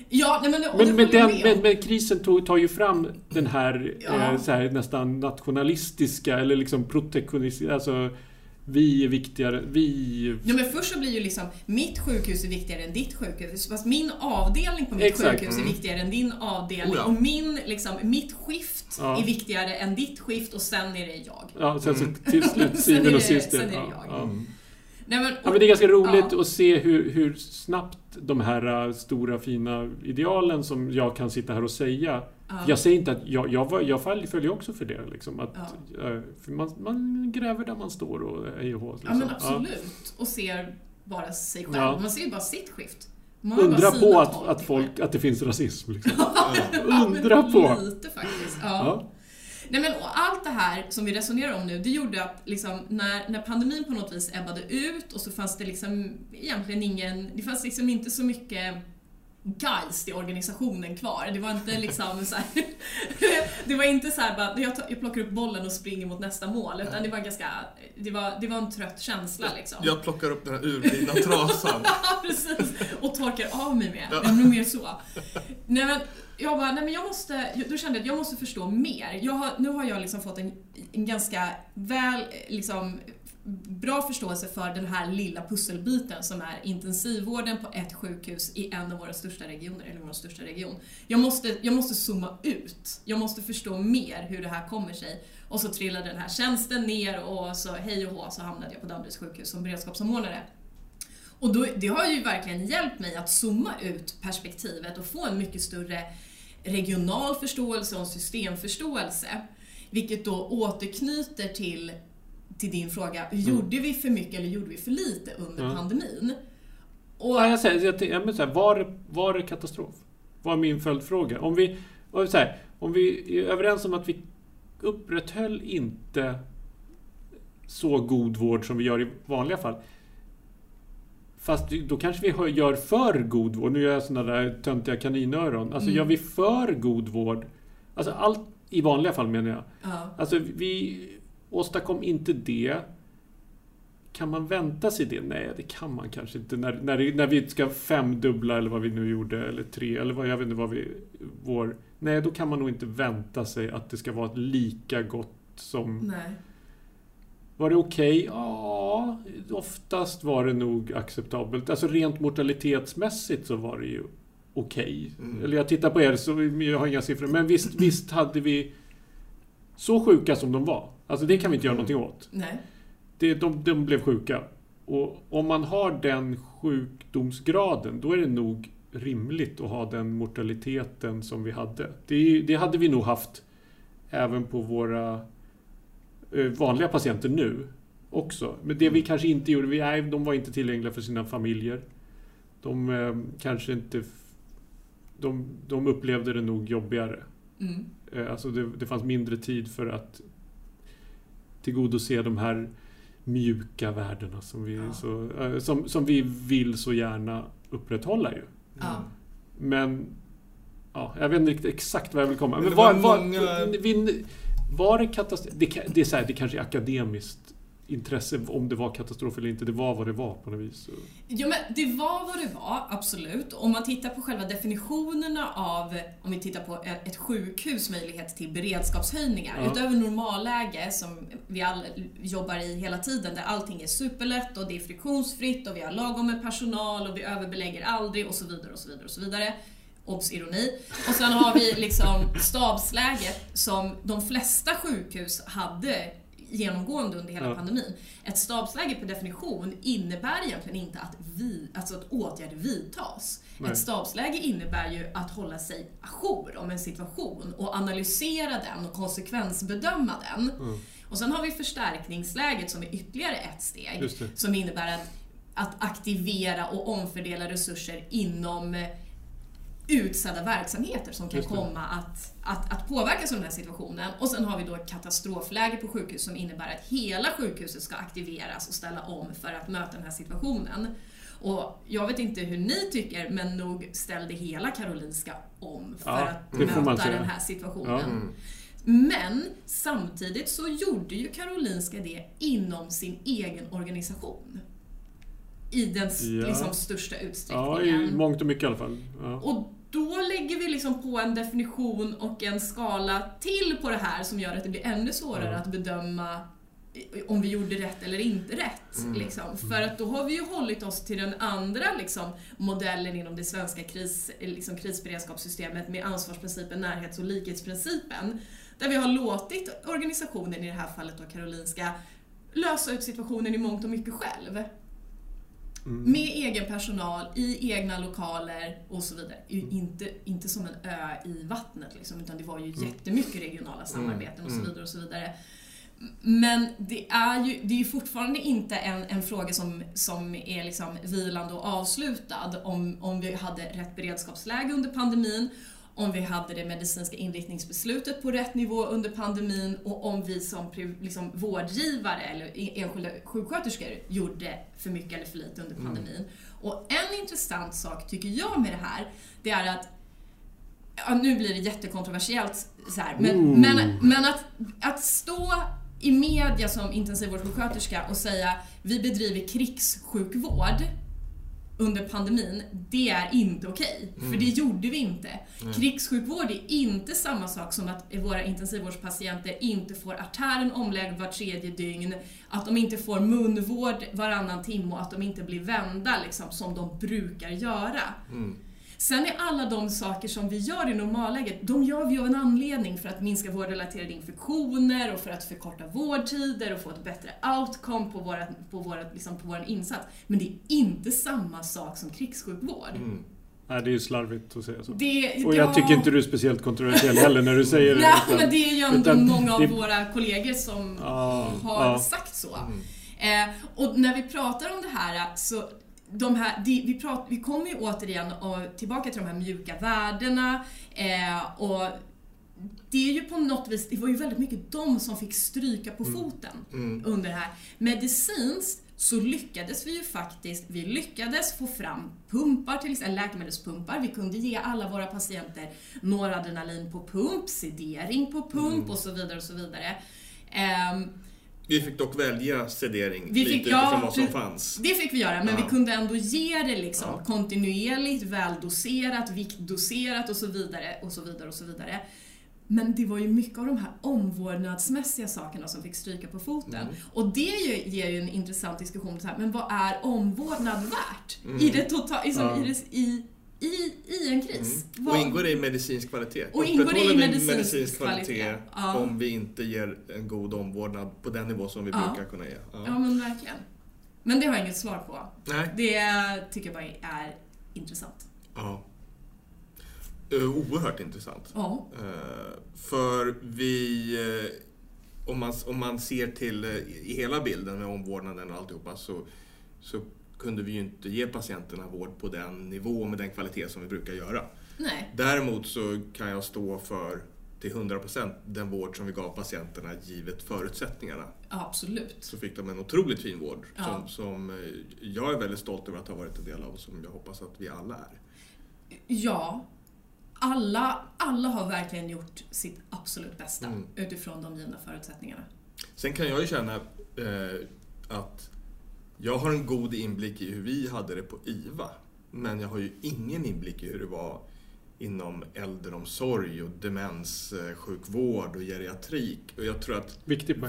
Ja, nej men, Men, men, den, men, men krisen tog, tar ju fram den här, Ja. eh, så här nästan nationalistiska eller liksom protektionistiska, alltså vi är viktigare, vi... Ja, men först så blir ju liksom mitt sjukhus är viktigare än ditt sjukhus. Fast min avdelning på mitt Exakt. sjukhus är Mm. viktigare än din avdelning. Oh ja. Och min, liksom, mitt skift Ja. är viktigare än ditt skift och sen är det jag. Ja, sen så Mm. till slut, [LAUGHS] Sen är syvende det- och sist. sen är det ja, jag. ja. Mm. Nej, men, Ja, men det är ganska roligt Ja. att se hur, hur snabbt de här äh, stora fina idealen som jag kan sitta här och säga. ja. Jag säger inte att jag, jag, jag följer också för det. Liksom, att, Ja. äh, för man, man gräver där man står och hej och hå. ja, Liksom. men absolut. Och ser bara sig själv. Ja. Man ser ju bara sitt skift. Man Undra på att, att, folk, att det finns rasism. Liksom. [LAUGHS] Ja, Undra på. Lite faktiskt. Ja. Nej men och allt det här som vi resonerar om nu, det gjorde att liksom, när, när pandemin på något vis ebbade ut och så fanns det liksom egentligen ingen, det fanns liksom inte så mycket geist i organisationen kvar. Det var inte liksom så här, [LAUGHS] Det var inte så här bara, jag, tar, jag plockar upp bollen och springer mot nästa mål. Utan det var ganska, det var, det var en trött känsla liksom. Jag plockar upp den här urvridna trasan. [LAUGHS] Ja, precis. Och torkar av mig med. Det är nog mer så. Nej, men jag bara, nej men jag måste, då kände jag att jag måste förstå mer. Jag har, nu har jag liksom fått en, en ganska väl, liksom, bra förståelse för den här lilla pusselbiten som är intensivvården på ett sjukhus i en av våra största regioner, eller vår största region. Jag måste, jag måste zooma ut. Jag måste förstå mer hur det här kommer sig. Och så trillade den här tjänsten ner och så hej och hå så hamnade jag på Danderyds sjukhus som beredskapssamordnare. Och då, det har ju verkligen hjälpt mig att zooma ut perspektivet och få en mycket större regional förståelse och systemförståelse. Vilket då återknyter till, till din fråga, gjorde vi för mycket eller gjorde vi för lite under Ja. pandemin? Och, Ja, jag säger, jag, tänker- ja, men så här, var, var det katastrof? Var min följdfråga. Om vi, om, så här, om vi är överens om att vi upprätthöll inte så god vård som vi gör i vanliga fall. Fast då kanske vi gör för god vård. Nu gör jag sådana där töntiga kaninöron. Alltså Mm. gör vi för god vård. Alltså allt i vanliga fall menar jag. ja. Alltså vi åstadkom inte det. Kan man vänta sig det? Nej, det kan man kanske inte. När, när, när vi ska femdubbla eller vad vi nu gjorde, eller tre, eller vad, jag vet inte vad vi... Vår, nej, då kan man nog inte vänta sig att det ska vara lika gott som... Nej. Var det okej? Ja, oftast var det nog acceptabelt. Alltså rent mortalitetsmässigt så var det ju okej. Mm. Eller jag tittar på er, så jag har inga siffror. Men visst, [CLEARS THROAT] visst hade vi så sjuka som de var. Alltså det kan vi inte göra någonting åt. Nej. Det, de, de blev sjuka. Och om man har den sjukdomsgraden, då är det nog rimligt att ha den mortaliteten som vi hade. Det, det hade vi nog haft även på våra vanliga patienter nu också. Men det vi kanske inte gjorde, vi, nej, de var inte tillgängliga för sina familjer. De eh, kanske inte de, de upplevde det nog jobbigare. Mm. Eh, Alltså det, det fanns mindre tid för att tillgodose de här mjuka värdena som vi, Ja. så, eh, som, som vi vill så gärna upprätthålla ju. Ja. Men ja, jag vet inte riktigt exakt vad jag vill komma. Men Men var var, många- vi, var det katastrof? Det, det, är så här, det kanske är akademiskt intresse om det var katastrof eller inte. Det var vad det var på något vis. Jo men det var vad det var, absolut. Om man tittar på själva definitionerna av, om vi tittar på ett sjukhus möjlighet till beredskapshöjningar. Ja. Utöver normalläge som vi alla jobbar i hela tiden där allting är superlätt och det är friktionsfritt och vi har lagom med personal och vi överbelägger aldrig och så vidare och så vidare och så vidare. Obs! ironi. Och sen har vi liksom stabsläget som de flesta sjukhus hade genomgående under hela Ja. pandemin. Ett stabsläge per definition innebär egentligen inte att, vi, alltså att åtgärder vidtas. Nej. Ett stabsläge innebär ju att hålla sig ajour om en situation och analysera den och konsekvensbedöma den. Mm. Och sen har vi förstärkningsläget som är ytterligare ett steg som innebär att, att aktivera och omfördela resurser inom utsedda verksamheter som kan komma att, att, att påverkas av den här situationen. Och sen har vi då ett katastrofläge på sjukhus som innebär att hela sjukhuset ska aktiveras och ställa om för att möta den här situationen. Och jag vet inte hur ni tycker, men nog ställde hela Karolinska om för Ja, att möta den här situationen. Ja. Mm. Men samtidigt så gjorde ju Karolinska det inom sin egen organisation. I den Ja. liksom största Ja, i utsträckningen. mångt och mycket i alla fall. Ja. och då lägger vi liksom på en definition och en skala till på det här som gör att det blir ännu svårare Ja. att bedöma om vi gjorde rätt eller inte rätt. Mm. Liksom. För att då har vi ju hållit oss till den andra liksom, modellen inom det svenska kris, liksom, krisberedskapssystemet med ansvarsprincipen, närhets och likhetsprincipen. Där vi har låtit organisationen, i det här fallet då Karolinska, lösa ut situationen i mångt och mycket själv. Mm. Med egen personal, i egna lokaler och så vidare. Ju Inte, inte som en ö i vattnet liksom, utan det var ju jättemycket regionala samarbeten och så Mm. vidare. och så vidare. Men det är ju, det är ju fortfarande inte en, en fråga som, som är liksom vilande och avslutad om, om vi hade rätt beredskapsläge under pandemin, om vi hade det medicinska inriktningsbeslutet på rätt nivå under pandemin och om vi som liksom, vårdgivare eller e- enskilda sjuksköterskor gjorde för mycket eller för lite under pandemin. Och en intressant sak tycker jag med det här, det är att ja, nu blir det jättekontroversiellt så här, men, Ooh. men, men att, att stå i media som intensivvårdssjuksköterska och säga vi bedriver krigssjukvård under pandemin, det är inte okej. För det gjorde vi inte. Krigssjukvård är inte samma sak som att våra intensivvårdspatienter inte får artären omlagd var tredje dygn, att de inte får munvård varannan timme och att de inte blir vända liksom, som de brukar göra. Mm. Sen är alla de saker som vi gör i normalläget, de gör vi av en anledning för att minska vårdrelaterade infektioner och för att förkorta vårdtider och få ett bättre outcome på vår, på vår, liksom på vår insats. Men det är inte samma sak som krigssjukvård. Mm. Nej, det är ju slarvigt att säga så. Det, Och jag ja, tycker inte du är speciellt kontroversiell heller när du [LAUGHS] säger det. Nej, utan- men det är ju ändå många av det- våra kollegor som Ja, har ja. sagt så. Mm. Eh, och när vi pratar om det här så de här, vi, prat, vi kommer ju återigen och tillbaka till de här mjuka värdena eh, och det är ju på något vis, det var ju väldigt mycket de som fick stryka på foten Mm. under det här. Medicinskt så lyckades vi ju faktiskt, vi lyckades få fram pumpar, till exempel läkemedelspumpar. Vi kunde ge alla våra patienter noradrenalin på pump, sedering på pump och så vidare och så vidare. Ehm, Vi fick dock välja sedering Vi lite fick- utifrån ja, vad som fanns. Det fick vi göra, men Ja. vi kunde ändå ge det liksom Ja. kontinuerligt, väldoserat, viktdoserat och så vidare och så vidare och så vidare. Men det var ju mycket av de här omvårdnadsmässiga sakerna som fick stryka på foten. Mm. Och det ju, ger ju en intressant diskussion, så här, men vad är omvårdnad värt? Mm. I, det tota, liksom, Ja. i, det, i, i, i en kris? Mm. Och ingår det i medicinsk kvalitet? Och ingår det i vi medicinsk kvalitet? Ja. om vi inte ger en god omvårdnad på den nivå som vi Ja. brukar kunna ge? Ja. Ja, men verkligen. Men det har jag inget svar på. Nej. Det tycker jag bara är intressant. Ja. Uh, oerhört intressant. Ja. Eh, för vi, eh, om, man, om man ser till eh, i hela bilden med omvårdnaden och alltihopa så, så kunde vi ju inte ge patienterna vård på den nivå och med den kvalitet som vi brukar göra. Nej. Däremot så kan jag stå för till 100% den vård som vi gav patienterna givet förutsättningarna. Ja, absolut. Så fick de en otroligt fin vård Ja. som, som eh, jag är väldigt stolt över att ha varit en del av och som jag hoppas att vi alla är. Ja. Alla, alla har verkligen gjort sitt absolut bästa Mm. utifrån de givna förutsättningarna. Sen kan jag ju känna eh, att jag har en god inblick i hur vi hade det på IVA. Men jag har ju ingen inblick i hur det var inom äldreomsorg och demenssjukvård och geriatrik. Och jag tror att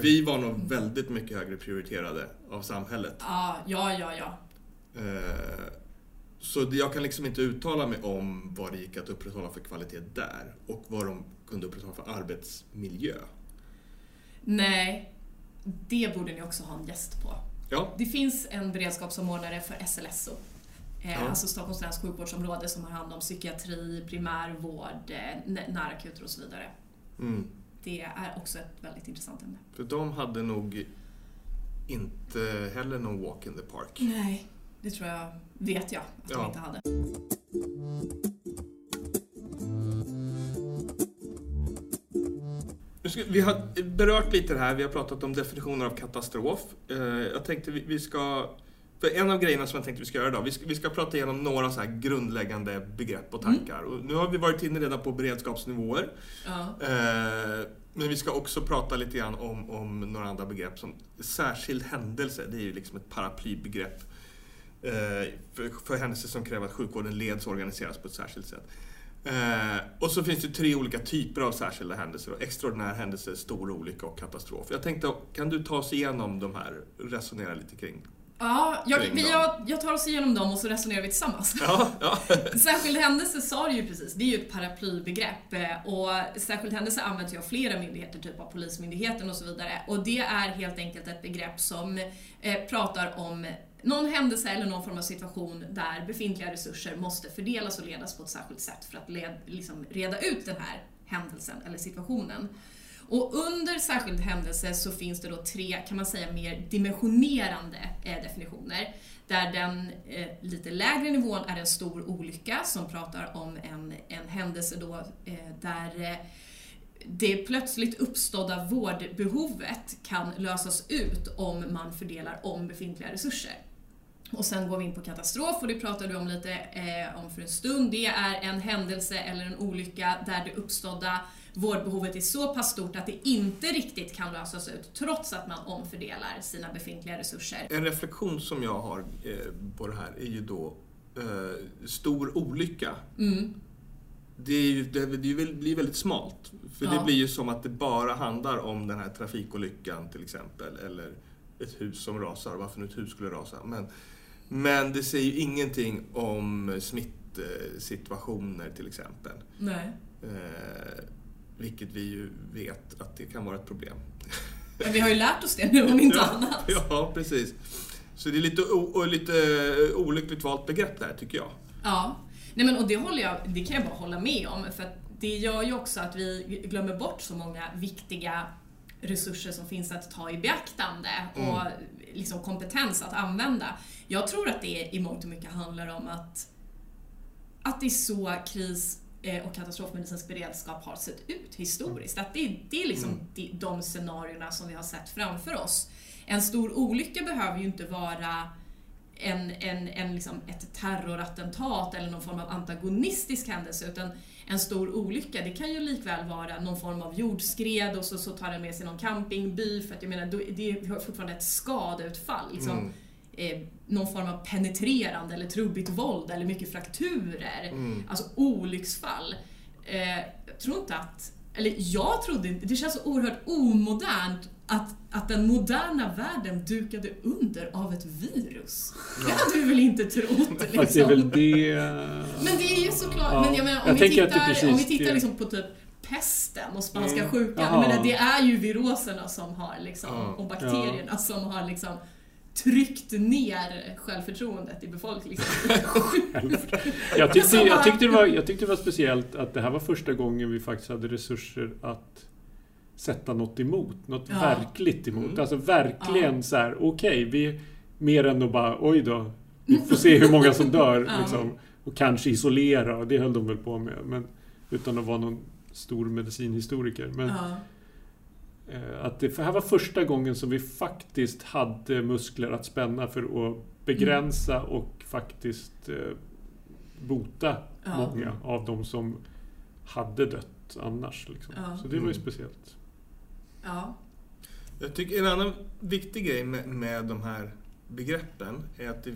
vi var nog väldigt mycket högre prioriterade av samhället. Ja, ja, ja, ja. Eh, Så jag kan liksom inte uttala mig om vad det gick att upprätthålla för kvalitet där och vad de kunde upprätthålla för arbetsmiljö. Nej, det borde ni också ha en gäst på. Ja, Det finns en beredskapssamordnare för SLSO. Eh, Ja. Alltså Stockholms läns sjukvårdsområde som har hand om psykiatri, primärvård, eh, nä- närakuter och så vidare. mm. Det är också ett väldigt intressant ämne. för de hade nog inte heller någon walk in the park. Nej, det tror jag, vet jag att de Ja. inte hade. Ska, vi har berört lite det här, vi har pratat om definitioner av katastrof. Eh, jag tänkte vi, vi ska... För en av grejerna som jag tänkte vi ska göra idag, vi ska, vi ska prata igenom några så grundläggande begrepp och tankar. Och nu har vi varit inne redan på beredskapsnivåer. Ja. Eh, men vi ska också prata lite grann om, om några andra begrepp som särskild händelse, det är ju liksom ett paraplybegrepp eh, för, för händelser som kräver att sjukvården leds och organiseras på ett särskilt sätt. Eh, och så finns det tre olika typer av särskilda händelser. Då. Extraordinär händelse, stor olycka och katastrof. Jag tänkte, kan du ta oss igenom de här, resonera lite kring? Ja, jag, Kring jag, jag tar oss igenom dem och så resonerar vi tillsammans. Ja, ja. [LAUGHS] Särskild händelse sa du ju precis, det är ju ett paraplybegrepp eh, och särskild händelse används ju av flera myndigheter, typ av Polismyndigheten och så vidare. Och det är helt enkelt ett begrepp som eh, pratar om någon händelse eller någon form av situation där befintliga resurser måste fördelas och ledas på ett särskilt sätt för att led, liksom reda ut den här händelsen eller situationen. Och under särskild händelse så finns det då tre, kan man säga, mer dimensionerande eh, definitioner. Där den eh, lite lägre nivån är en stor olycka som pratar om en, en händelse då eh, där eh, det plötsligt uppstådda vårdbehovet kan lösas ut om man fördelar om befintliga resurser. Och sen går vi in på katastrof och det pratade du om lite eh, om för en stund. Det är en händelse eller en olycka där det uppstådda vårdbehovet är så pass stort att det inte riktigt kan lösas ut trots att man omfördelar sina befintliga resurser. En reflektion som jag har eh, på det här är ju då eh, stor olycka. Mm. Det, är ju, det, det blir väldigt smalt. För Ja. det blir ju som att det bara handlar om den här trafikolyckan till exempel. Eller ett hus som rasar, varför nu ett hus skulle rasa. Men, men det säger ju ingenting om smittsituationer till exempel. Nej. Eh, vilket vi ju vet att det kan vara ett problem. Men vi har ju lärt oss det nu om inte ja, annat. Ja, precis. Så det är lite, lite olyckligt valt begrepp där tycker jag. Ja. Nej men och det håller jag, det kan jag bara hålla med om för det gör ju också att vi glömmer bort så många viktiga resurser som finns att ta i beaktande och liksom kompetens att använda. Jag tror att det i mångt och mycket handlar om att, att det är så kris eh, och katastrofmedicinsk beredskap har sett ut historiskt. Att det, det är liksom de, de scenarierna som vi har sett framför oss. En stor olycka behöver ju inte vara en, en, en liksom ett terrorattentat eller någon form av antagonistisk händelse utan en stor olycka, det kan ju likväl vara någon form av jordskred och så, så tar den med sig någon campingby för att jag menar, det är fortfarande ett skadeutfall. Liksom. Mm. Eh, någon form av penetrerande eller trubbigt våld eller mycket frakturer. Mm. Alltså olycksfall. Eh, jag tror inte att, eller jag trodde inte, det känns så oerhört omodernt att, att den moderna världen dukade under av ett virus. Det hade vi väl inte trott. Liksom. Det är väl det... Men det är ju såklart, Ja. men jag menar, om, Jag vi tittar, om vi tittar liksom på typ pesten och spanska Mm. sjukan, jag Jaha. menar, det är ju viruserna som har liksom, Ja. och bakterierna som har liksom tryckt ner självförtroendet i befolkningen. Jag tyckte, jag, tyckte det var, jag tyckte det var speciellt att det här var första gången vi faktiskt hade resurser att sätta något emot. Något Ja. verkligt emot. Mm. Alltså verkligen så här, okej, vi... Mer än att bara, oj då, vi får se hur många som dör. Ja. Liksom. och kanske isolera, och det höll de väl på med, men utan att vara någon stor medicinhistoriker. Men Ja. eh, att det här var första gången som vi faktiskt hade muskler att spänna för att begränsa och faktiskt eh, bota Ja. många av de som hade dött annars. Liksom. Ja. Så det var ju Mm. speciellt. Ja. Jag tycker en annan viktig grej med, med de här begreppen är att det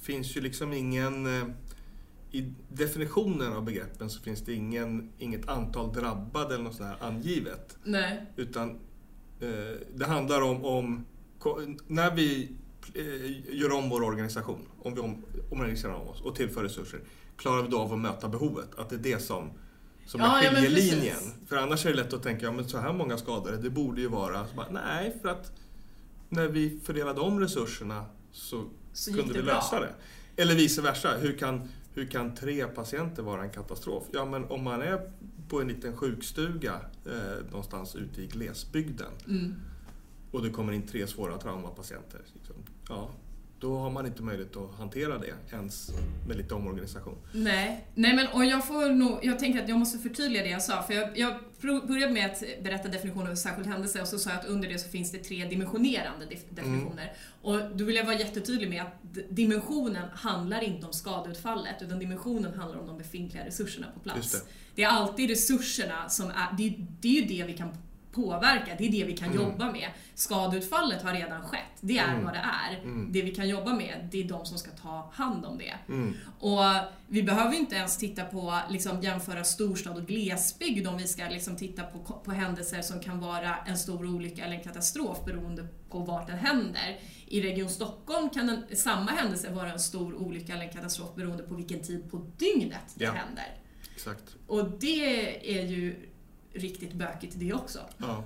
finns ju liksom ingen... eh, I definitionen av begreppen så finns det ingen, inget antal drabbade eller något sånt här angivet. Nej. Utan eh, det handlar om, om när vi eh, gör om vår organisation, om vi om, organiserar om oss och tillför resurser, klarar vi då av att möta behovet? Att det är det som, som Ja, är ja, skiljelinjen. precis. För annars är det lätt att tänka, ja men så här många skadade, det borde ju vara... Bara, nej, för att när vi fördelade om resurserna så, Så kunde vi bra. lösa det. Eller vice versa, hur kan, hur kan tre patienter vara en katastrof? Ja, men om man är på en liten sjukstuga eh, någonstans ute i glesbygden Mm. och det kommer in tre svåra traumapatienter. Liksom, ja, då har man inte möjlighet att hantera det ens med lite omorganisation. Nej, nej men och jag får nog, jag tänker att jag måste förtydliga det jag sa. För jag, jag började med att berätta definitionen av särskild händelse och så sa jag att under det så finns det tre dimensionerande def- definitioner. Och då vill jag vara jättetydlig med att dimensionen handlar inte om skadeutfallet utan dimensionen handlar om de befintliga resurserna på plats. Det. Det är alltid resurserna som är, det, är- det är ju det vi kan påverka, det är det vi kan Mm. jobba med. Skadeutfallet har redan skett, det är Mm. vad det är. Mm. Det vi kan jobba med, det är de som ska ta hand om det. Mm. Och vi behöver inte ens titta på, liksom, jämföra storstad och glesbygd om vi ska liksom, titta på, på händelser som kan vara en stor olycka eller en katastrof beroende på vart den händer. I Region Stockholm kan en, samma händelse vara en stor olycka eller en katastrof beroende på vilken tid på dygnet det Ja. händer. Exakt. Och det är ju riktigt bökigt det också. Ja.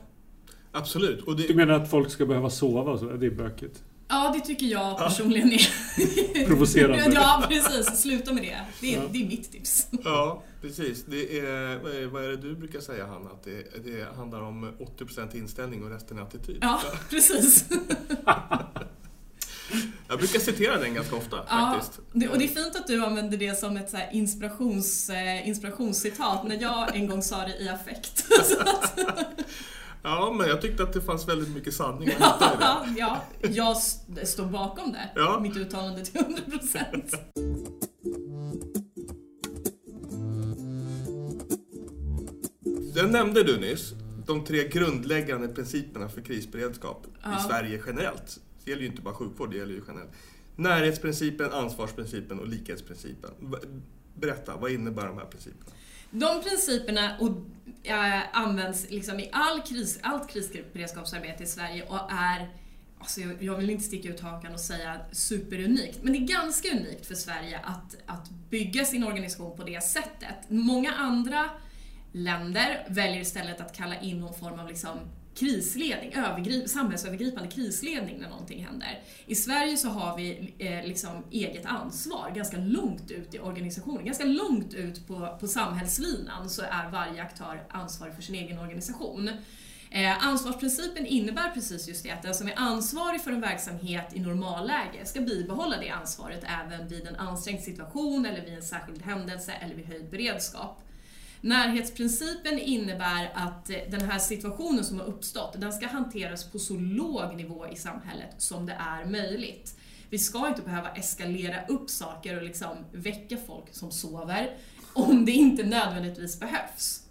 Absolut. Och Du det, menar att folk ska behöva sova och så? Det är bökigt. Ja, det tycker jag personligen är... [LAUGHS] Provocerande. ja, precis. Sluta med det. Det är, Ja. det är mitt tips. ja, precis. Det är, vad, är, vad är det du brukar säga, Hanna? Att det, det handlar om 80% inställning och resten är attityd. Ja, precis. [LAUGHS] Jag brukar citera den ganska ofta, Ja, faktiskt. och det är fint att du använder det som ett så inspirations, eh, inspirationscitat när jag en gång sa det i affekt. [LAUGHS] Ja, men jag tyckte att det fanns väldigt mycket sanning att hitta i det. ja, [LAUGHS] ja, jag st- står bakom det. Ja. Mitt uttalande till 100%. Den nämnde du nyss, de tre grundläggande principerna för krisberedskap Ja. i Sverige generellt. Det gäller ju inte bara sjukvård, det gäller ju generellt. Närhetsprincipen, ansvarsprincipen och likhetsprincipen. Berätta, vad innebär de här principerna? De principerna och, äh, används liksom i all kris, allt krisberedskapsarbete i Sverige och är Alltså jag, jag vill inte sticka ut hakan och säga superunikt, men det är ganska unikt för Sverige att, att bygga sin organisation på det sättet. Många andra länder väljer istället att kalla in någon form av liksom krisledning, övergrip, samhällsövergripande krisledning när någonting händer. I Sverige så har vi eh, liksom eget ansvar ganska långt ut i organisationen, ganska långt ut på, på samhällslinan så är varje aktör ansvarig för sin egen organisation. Eh, ansvarsprincipen innebär precis just det, att den som är ansvarig för en verksamhet i normalläge ska bibehålla det ansvaret även vid en ansträngd situation eller vid en särskild händelse eller vid höjd beredskap. Närhetsprincipen innebär att eh, den här situationen som har uppstått, den ska hanteras på så låg nivå i samhället som det är möjligt. Vi ska inte behöva eskalera upp saker och liksom väcka folk som sover om det inte nödvändigtvis behövs.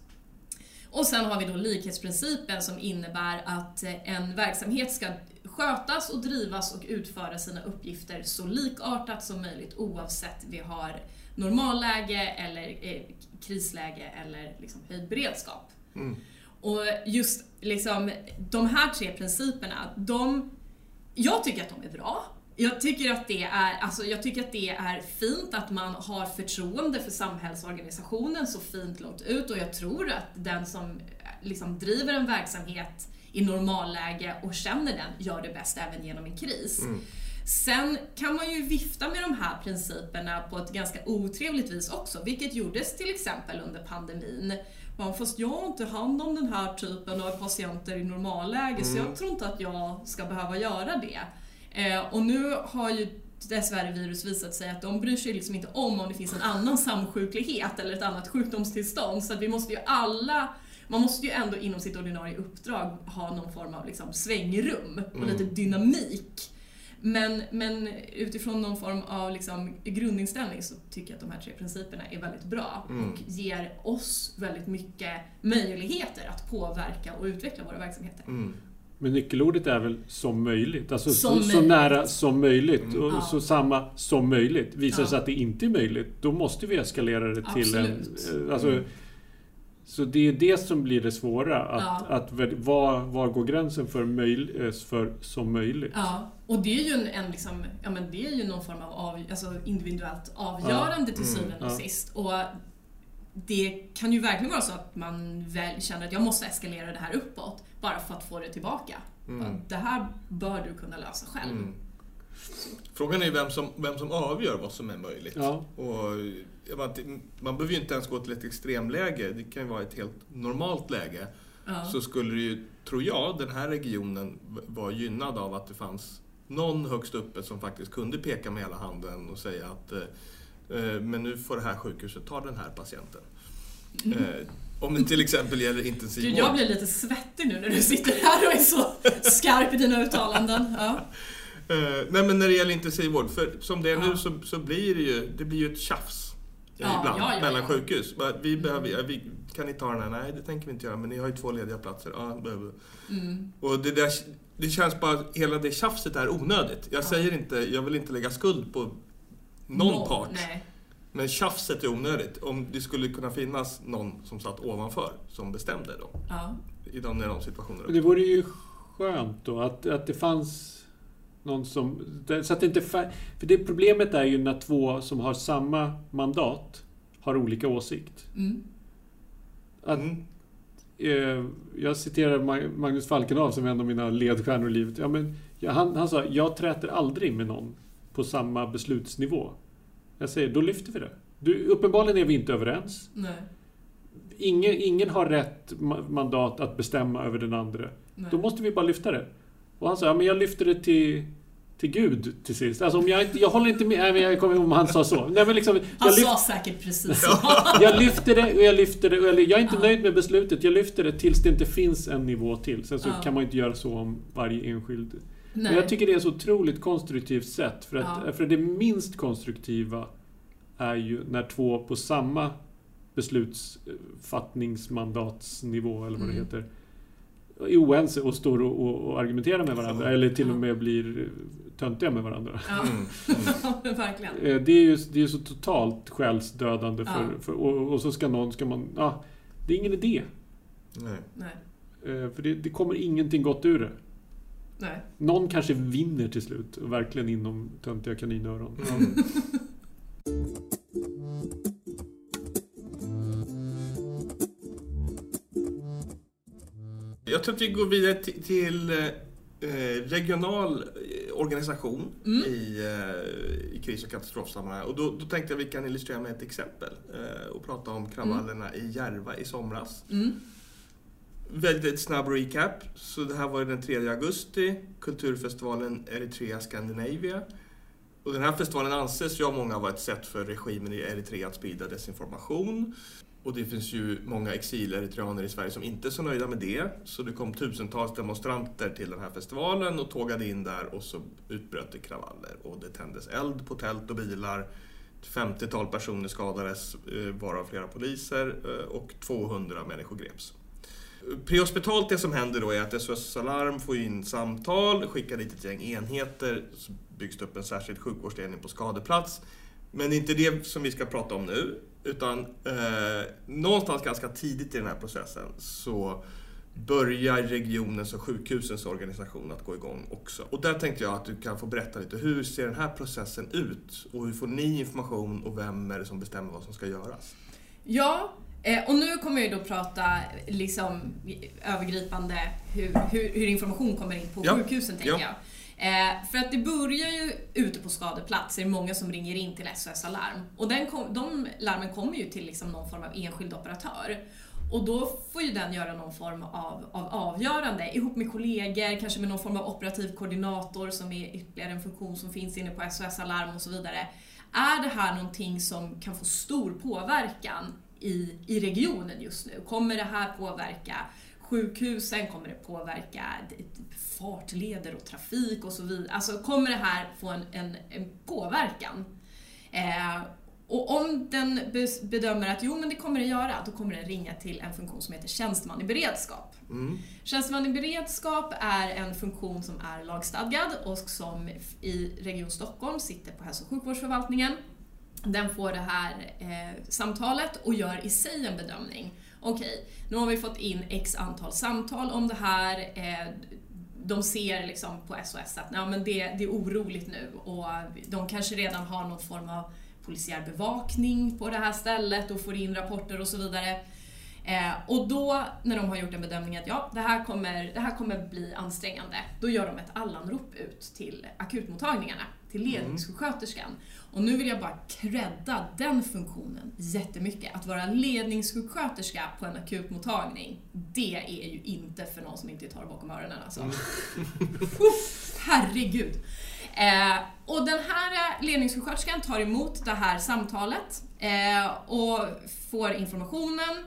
Och sen har vi då likhetsprincipen som innebär att eh, en verksamhet ska skötas och drivas och utföra sina uppgifter så likartat som möjligt oavsett vi har normalläge eller eh, krisläge eller liksom höjd beredskap. Mm. Och just liksom de här tre principerna, de, jag tycker att de är bra. Jag tycker, att det är, alltså jag tycker att det är fint att man har förtroende för samhällsorganisationen så fint långt ut och jag tror att den som eh, liksom driver en verksamhet i normalläge och känner den gör det bäst även genom en kris. Mm. Sen kan man ju vifta med de här principerna på ett ganska otrevligt vis också, vilket gjordes till exempel under pandemin. Bara, fast jag har inte hand om den här typen av patienter i normalläge så Mm. jag tror inte att jag ska behöva göra det. Eh, och nu har ju dessvärre virus visat sig att de bryr sig liksom inte om om det finns en annan samsjuklighet eller ett annat sjukdomstillstånd. Så att vi måste ju alla man måste ju ändå inom sitt ordinarie uppdrag ha någon form av liksom svängrum och Mm. lite dynamik. Men, men utifrån någon form av liksom grundinställning så tycker jag att de här tre principerna är väldigt bra Mm. och ger oss väldigt mycket möjligheter att påverka och utveckla våra verksamheter. Mm. Men nyckelordet är väl som möjligt? Alltså Som så, så möjligt. nära som möjligt. Mm. Och Ja. så samma som möjligt. Visar det Ja. sig att det inte är möjligt, då måste vi eskalera det till Absolut. en... eh, Alltså, Mm. Så det är det som blir det svåra. Att, Ja. att var, var går gränsen för, möj, eh, för som möjligt? Ja, och det är ju en, en liksom, ja men det är ju någon form av av, alltså individuellt avgörande till Mm, syvende och ja. sist. Och det kan ju verkligen vara så att man väl känner att jag måste eskalera det här uppåt bara för att få det tillbaka. Mm. Det här bör du kunna lösa själv. Mm. Frågan är ju vem som, vem som avgör vad som är möjligt. Ja. Och, det- man behöver ju inte ens gå till ett extremläge, det kan ju vara ett helt normalt läge. Ja. Så skulle det ju, tror jag, den här regionen vara gynnad av att det fanns någon högst uppe som faktiskt kunde peka med hela handen och säga att eh, eh, men nu får det här sjukhuset ta den här patienten. Eh, om det till exempel gäller Mm. Du, intensivvård. jag blir lite svettig nu när du sitter här och är så skarp i dina uttalanden. Ja. Eh, nej men när det gäller intensivvård, för som det är Ja. nu så, så blir det ju, det blir ju ett tjafs. Eh, Ja, ibland, ja, ja, mellan ja. sjukhus. Vi behöver, vi, kan ni ta den här? Nej, det tänker vi inte göra, men ni har ju två lediga platser. Ja, behöver. Mm. Och det, där, det känns bara, hela det tjafset är onödigt. Jag Ja. säger inte, jag vill inte lägga skuld på någon Nå- part. Nej. Men tjafset är onödigt. Om det skulle kunna finnas någon som satt ovanför, som bestämde då. Ja. I de, de situationerna Det vore ju skönt då att, att det fanns någon som... Så att det inte... För det problemet är ju när två som har samma mandat har olika åsikt. Mm. Att, Mm. eh, jag citerar Ma- Magnus Falkenhav som är en av mina ledstjärnor i livet. Ja, men, ja, han, han sa, jag träter aldrig med någon på samma beslutsnivå. Jag säger, då lyfter vi det. Du, uppenbarligen är vi inte överens. Nej. Ingen, ingen har rätt ma- mandat att bestämma över den andra. Nej. Då måste vi bara lyfta det. Och han sa, ja, men jag lyfter det till, till Gud till sist. Alltså om jag inte, jag håller inte med, nej, men jag kommer ihåg om han sa så. Nej, men liksom, Han jag, lyft, sa säkert precis [LAUGHS] så. jag lyfter det och jag lyfter det. och Jag, jag är inte Ja. nöjd med beslutet. Jag lyfter det tills det inte finns en nivå till. Sen så Ja. kan man inte göra så om varje enskild. Men Nej. jag tycker det är ett så otroligt konstruktivt sätt. För, att, Ja. för det minst konstruktiva är ju när två på samma beslutsfattningsmandatsnivå, eller vad det Mm. heter, är oense och står och, och, och argumenterar med varandra. Ja. Eller till och med blir töntiga med varandra. Ja, Mm. Mm. [LAUGHS] verkligen. Eh, Det är ju det är så totalt själsdödande. För, Ja. för, och, och så ska någon, ska man, ja, det är ingen idé. Nej. Nej. Eh, För det, det kommer ingenting gott ur det. Nej. Någon kanske vinner till slut, och verkligen inom töntiga kaninöron. Mm. [LAUGHS] Jag tror att vi går vidare till, till eh, regional eh, organisation Mm. i, eh, i kris och katastrofsammanhang. Och då, då tänkte jag att vi kan illustrera med ett exempel eh, och prata om kravallerna i Järva i somras. Mm. Väldigt snabb recap. Så det här var den 3 augusti, kulturfestivalen Eritrea Scandinavia. Och den här festivalen anses ju av många vara ett sätt för regimen i Eritrea att sprida desinformation. Och det finns ju många exileritreaner i Sverige som inte är så nöjda med det. Så det kom tusentals demonstranter till den här festivalen och tågade in där och så utbröt det kravaller. Och det tändes eld på tält och bilar. Ett 50-tal personer skadades, eh, varav flera poliser, eh, och 200 människor greps. Prehospitalt, det som händer då är att SOS Alarm får in samtal, skickar dit ett gäng enheter, så byggs det upp en särskild sjukvårdsledning på skadeplats. Men det är inte det som vi ska prata om nu, utan eh, någonstans ganska tidigt i den här processen så börjar regionens och sjukhusens organisation att gå igång också. Och där tänkte jag att du kan få berätta lite, hur ser den här processen ut? Och hur får ni information och vem är det som bestämmer vad som ska göras? Ja, eh, och nu kommer jag då prata liksom övergripande hur, hur, hur information kommer in på Ja, sjukhusen, tänker ja. jag. Eh, för att det börjar ju ute på skadeplats, det är många som ringer in till SOS Alarm. Och den kom, de larmen kommer ju till liksom någon form av enskild operatör. Och då får ju den göra någon form av, av avgörande ihop med kollegor, kanske med någon form av operativ koordinator som är ytterligare en funktion som finns inne på SOS Alarm och så vidare. Är det här någonting som kan få stor påverkan i, i regionen just nu? Kommer det här påverka sjukhusen? Kommer det påverka fartleder och trafik och så vidare? Alltså kommer det här få en, en, en påverkan? Eh, och om den bedömer att jo, men det kommer det göra, då kommer den ringa till en funktion som heter tjänsteman i beredskap. Mm. Tjänsteman i beredskap är en funktion som är lagstadgad och som i Region Stockholm sitter på hälso och sjukvårdsförvaltningen. Den får det här eh, samtalet och gör i sig en bedömning. Okej, nu har vi fått in x antal samtal om det här. Eh, de ser liksom på SOS att ja, men det, det är oroligt nu och de kanske redan har någon form av polisiär bevakning på det här stället och får in rapporter och så vidare. Eh, och då, när de har gjort en bedömning att ja, det här, kommer, det här kommer bli ansträngande, då gör de ett allanrop ut till akutmottagningarna, till mm. Och nu vill jag bara credda den funktionen jättemycket. Att vara ledningssjuksköterska på en akutmottagning, det är ju inte för någon som inte tar bakom öronen alltså. Mm. [LAUGHS] herregud! Eh, och den här eh, ledningssjuksköterskan tar emot det här samtalet eh, och får informationen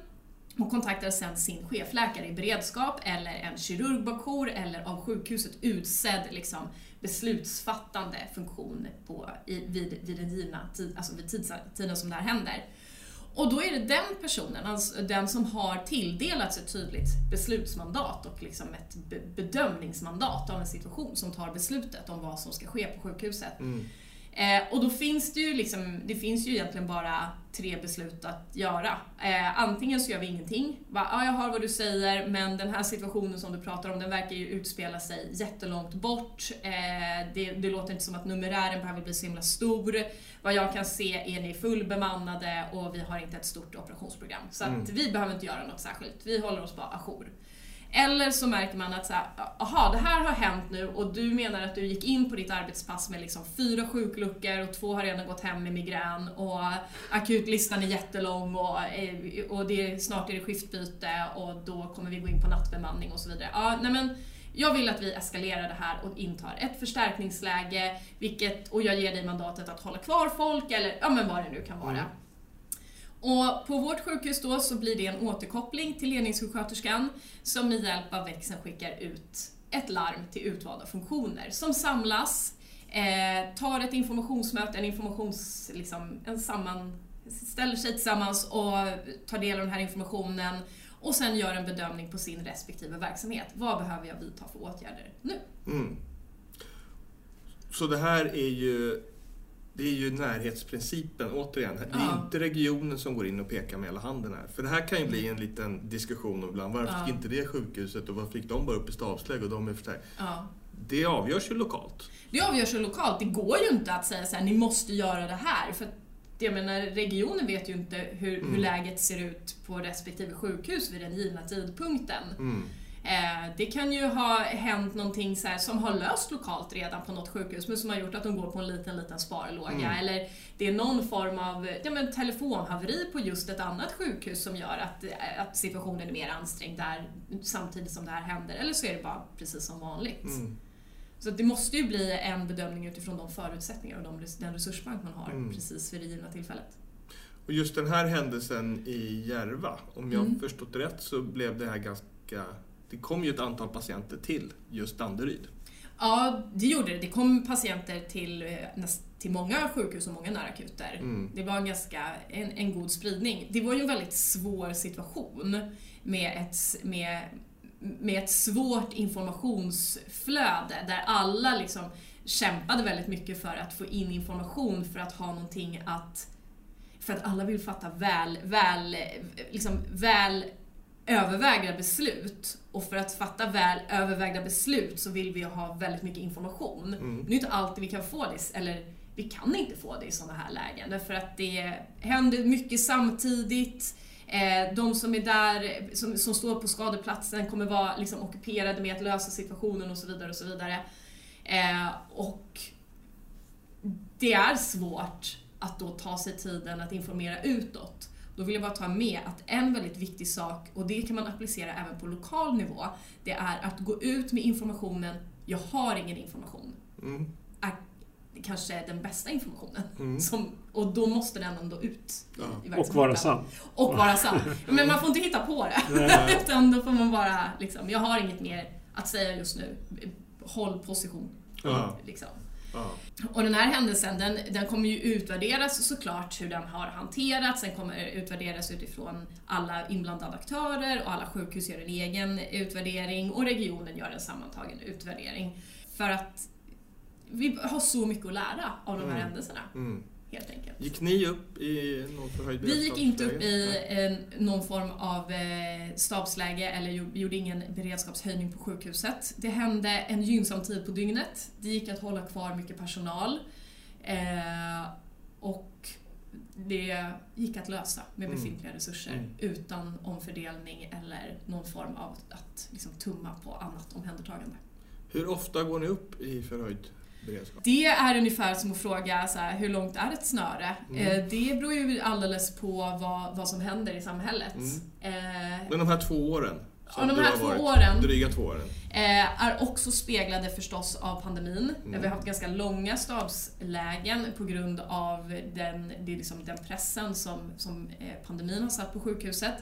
och kontaktar sedan sin chefläkare i beredskap eller en kirurgbajour eller av sjukhuset utsedd liksom, beslutsfattande funktion på, i, vid, vid den givna tid, alltså vid tiden som det här händer. Och då är det den personen, alltså den som har tilldelats ett tydligt beslutsmandat och liksom ett bedömningsmandat av en situation som tar beslutet om vad som ska ske på sjukhuset. Mm. Eh, och då finns det ju liksom, det finns ju egentligen bara tre beslut att göra. Eh, antingen så gör vi ingenting, bara, ja jag hör vad du säger men den här situationen som du pratar om den verkar ju utspela sig jättelångt bort. Eh, det, det, låter inte som att numerären behöver bli så himla stor. Vad jag kan se är ni fullbemannade och vi har inte ett stort operationsprogram. Så mm. vi behöver inte göra något särskilt, vi håller oss bara ajour. Eller så märker man att så här, aha, det här har hänt nu och du menar att du gick in på ditt arbetspass med liksom fyra sjukluckor och två har redan gått hem med migrän och akutlistan är jättelång och, eh, och det är, snart är det skiftbyte och då kommer vi gå in på nattbemanning och så vidare. Ja, nej men, jag vill att vi eskalerar det här och intar ett förstärkningsläge vilket, och jag ger dig mandatet att hålla kvar folk eller ja, men vad det nu kan vara. Mm. Och på vårt sjukhus då så blir det en återkoppling till ledningssjuksköterskan som med hjälp av växeln skickar ut ett larm till utvalda funktioner som samlas, eh, tar ett informationsmöte, en informations... Liksom, en samman, ställer sig tillsammans och tar del av den här informationen och sen gör en bedömning på sin respektive verksamhet. Vad behöver jag vidta för åtgärder nu? Mm. Så det här är ju det är ju närhetsprincipen, återigen. Det är ja. inte regionen som går in och pekar med hela handen här. För det här kan ju bli en liten diskussion ibland. Varför ja. fick inte det sjukhuset och varför fick de bara upp i stabsläge och de är förstärkta? Ja. Det avgörs ju lokalt. Det avgörs ju lokalt. Det går ju inte att säga så här, ni måste göra det här. För jag menar, regionen vet ju inte hur, mm. hur läget ser ut på respektive sjukhus vid den givna tidpunkten. Mm. Eh, det kan ju ha hänt någonting så som har löst lokalt redan på något sjukhus men som har gjort att de går på en liten, liten sparlåga. Mm. Eller det är någon form av ja, men, telefonhaveri på just ett annat sjukhus som gör att, att situationen är mer ansträngd där samtidigt som det här händer. Eller så är det bara precis som vanligt. Mm. Så det måste ju bli en bedömning utifrån de förutsättningar och de, den resursbank man har mm. precis vid det givna tillfället. Och just den här händelsen i Järva, om jag mm. förstått rätt så blev det här ganska det kom ju ett antal patienter till just Danderyd. Ja, det gjorde det. Det kom patienter till, eh, till många sjukhus och många närakuter. Mm. Det var en ganska en, en god spridning. Det var ju en väldigt svår situation med ett, med, med ett svårt informationsflöde där alla liksom kämpade väldigt mycket för att få in information för att ha någonting att för att alla vill fatta väl, väl, liksom väl övervägda beslut. Och för att fatta väl övervägda beslut så vill vi ha väldigt mycket information. Mm. Det är inte alltid vi kan få det, eller vi kan inte få det i sådana här lägen. Därför att det händer mycket samtidigt. Eh, de som är där, som, som står på skadeplatsen kommer vara liksom ockuperade med att lösa situationen och så vidare. Och så vidare. Eh, och det är svårt att då ta sig tiden att informera utåt. Då vill jag bara ta med att en väldigt viktig sak, och det kan man applicera även på lokal nivå, det är att gå ut med informationen “jag har ingen information” Mm. är kanske den bästa informationen. Mm. Som, och då måste den ändå ut i, Ja. i Och vara sann. Och vara sann. Men man får inte hitta på det. Nej. [LAUGHS] Utan då får man bara liksom, jag har inget mer att säga just nu. Håll position. Ja. Liksom. Och den här händelsen, den, den kommer ju utvärderas såklart hur den har hanterats. Den kommer utvärderas utifrån alla inblandade aktörer och alla sjukhus gör en egen utvärdering och regionen gör en sammantagen utvärdering. För att vi har så mycket att lära av de här Mm. händelserna, Mm. Helt enkelt. Gick ni upp i någon förhöjd Vi gick inte upp i eh, någon form av eh, stabsläge eller gjo- gjorde ingen beredskapshöjning på sjukhuset. Det hände en gynnsam tid på dygnet. Det gick att hålla kvar mycket personal. Eh, och det gick att lösa med Mm. befintliga resurser Mm. utan omfördelning eller någon form av att liksom, tumma på annat omhändertagande. Hur ofta går ni upp i förhöjd beredskap? Det är ungefär som att fråga så här, hur långt är ett snöre? Mm. Eh, det beror ju alldeles på vad, vad som händer i samhället. Mm. Eh, Men de här två åren? Ja, de här två varit, åren. Dryga två åren. eh, är också speglade förstås av pandemin. Mm. Vi har haft ganska långa stabslägen på grund av den, det liksom den pressen som, som pandemin har satt på sjukhuset.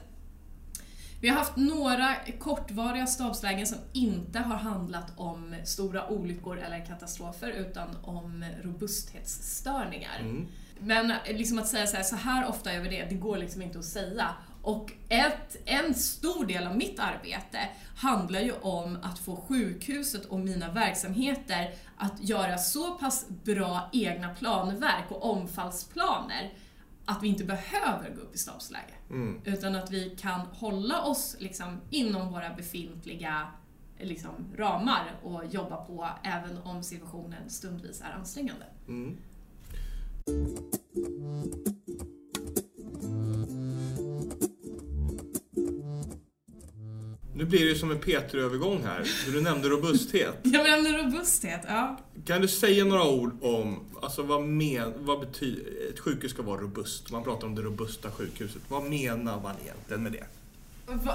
Vi har haft några kortvariga stabslägen som inte har handlat om stora olyckor eller katastrofer utan om robusthetsstörningar. Mm. Men liksom att säga så här, så här ofta över det, det går liksom inte att säga. Och ett, en stor del av mitt arbete handlar ju om att få sjukhuset och mina verksamheter att göra så pass bra egna planverk och omfallsplaner att vi inte behöver gå upp i stabsläge. Mm. Utan att vi kan hålla oss liksom inom våra befintliga liksom, ramar och jobba på även om situationen stundvis är ansträngande. Mm. Nu blir det ju som en P3-övergång här. Du nämnde robusthet. Jag menar robusthet, ja. Kan du säga några ord om alltså vad, men, vad betyder ett sjukhus ska vara robust? Man pratar om det robusta sjukhuset. Vad menar man egentligen med det?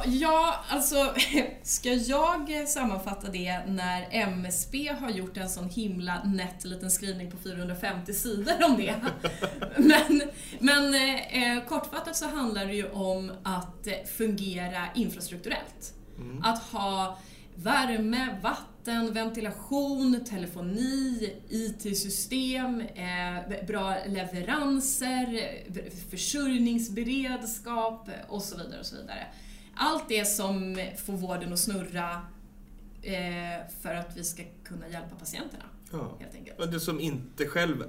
Ja, alltså [LAUGHS] ska jag sammanfatta det när MSB har gjort en sån himla nätt liten skrivning på 450 sidor om det. [LAUGHS] Men, men eh, kortfattat så handlar det ju om att fungera infrastrukturellt. Att ha värme, vatten, ventilation, telefoni, IT-system, eh, bra leveranser, försörjningsberedskap och så vidare. och så vidare. Allt det som får vården att snurra eh, för att vi ska kunna hjälpa patienterna, Ja. helt enkelt. Det som inte själv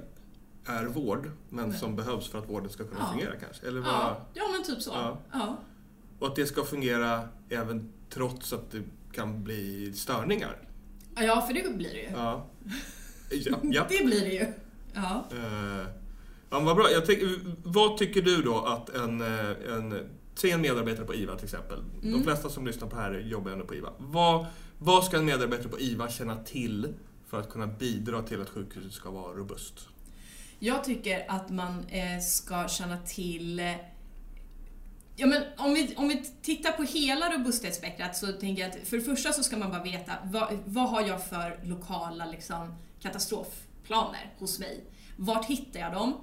är vård, men Nej. som behövs för att vården ska kunna Ja. fungera kanske? Eller vad? Ja, ja men typ så. Ja. Ja. Och att det ska fungera även trots att det kan bli störningar? ja, för det blir det ju. Ja. Ja, [LAUGHS] ja. Det blir det ju. Ja. Eh, ja, vad bra. Tänker, vad tycker du då att en, eh, en, säg en medarbetare på IVA till exempel. De Mm. flesta som lyssnar på det här jobbar ändå på IVA. Vad, vad ska en medarbetare på IVA känna till för att kunna bidra till att sjukhuset ska vara robust? Jag tycker att man eh, ska känna till Ja, men om, vi, om vi tittar på hela robusthetsspektrat så tänker jag att för det första så ska man bara veta vad, vad har jag för lokala liksom, katastrofplaner hos mig? Vart hittar jag dem?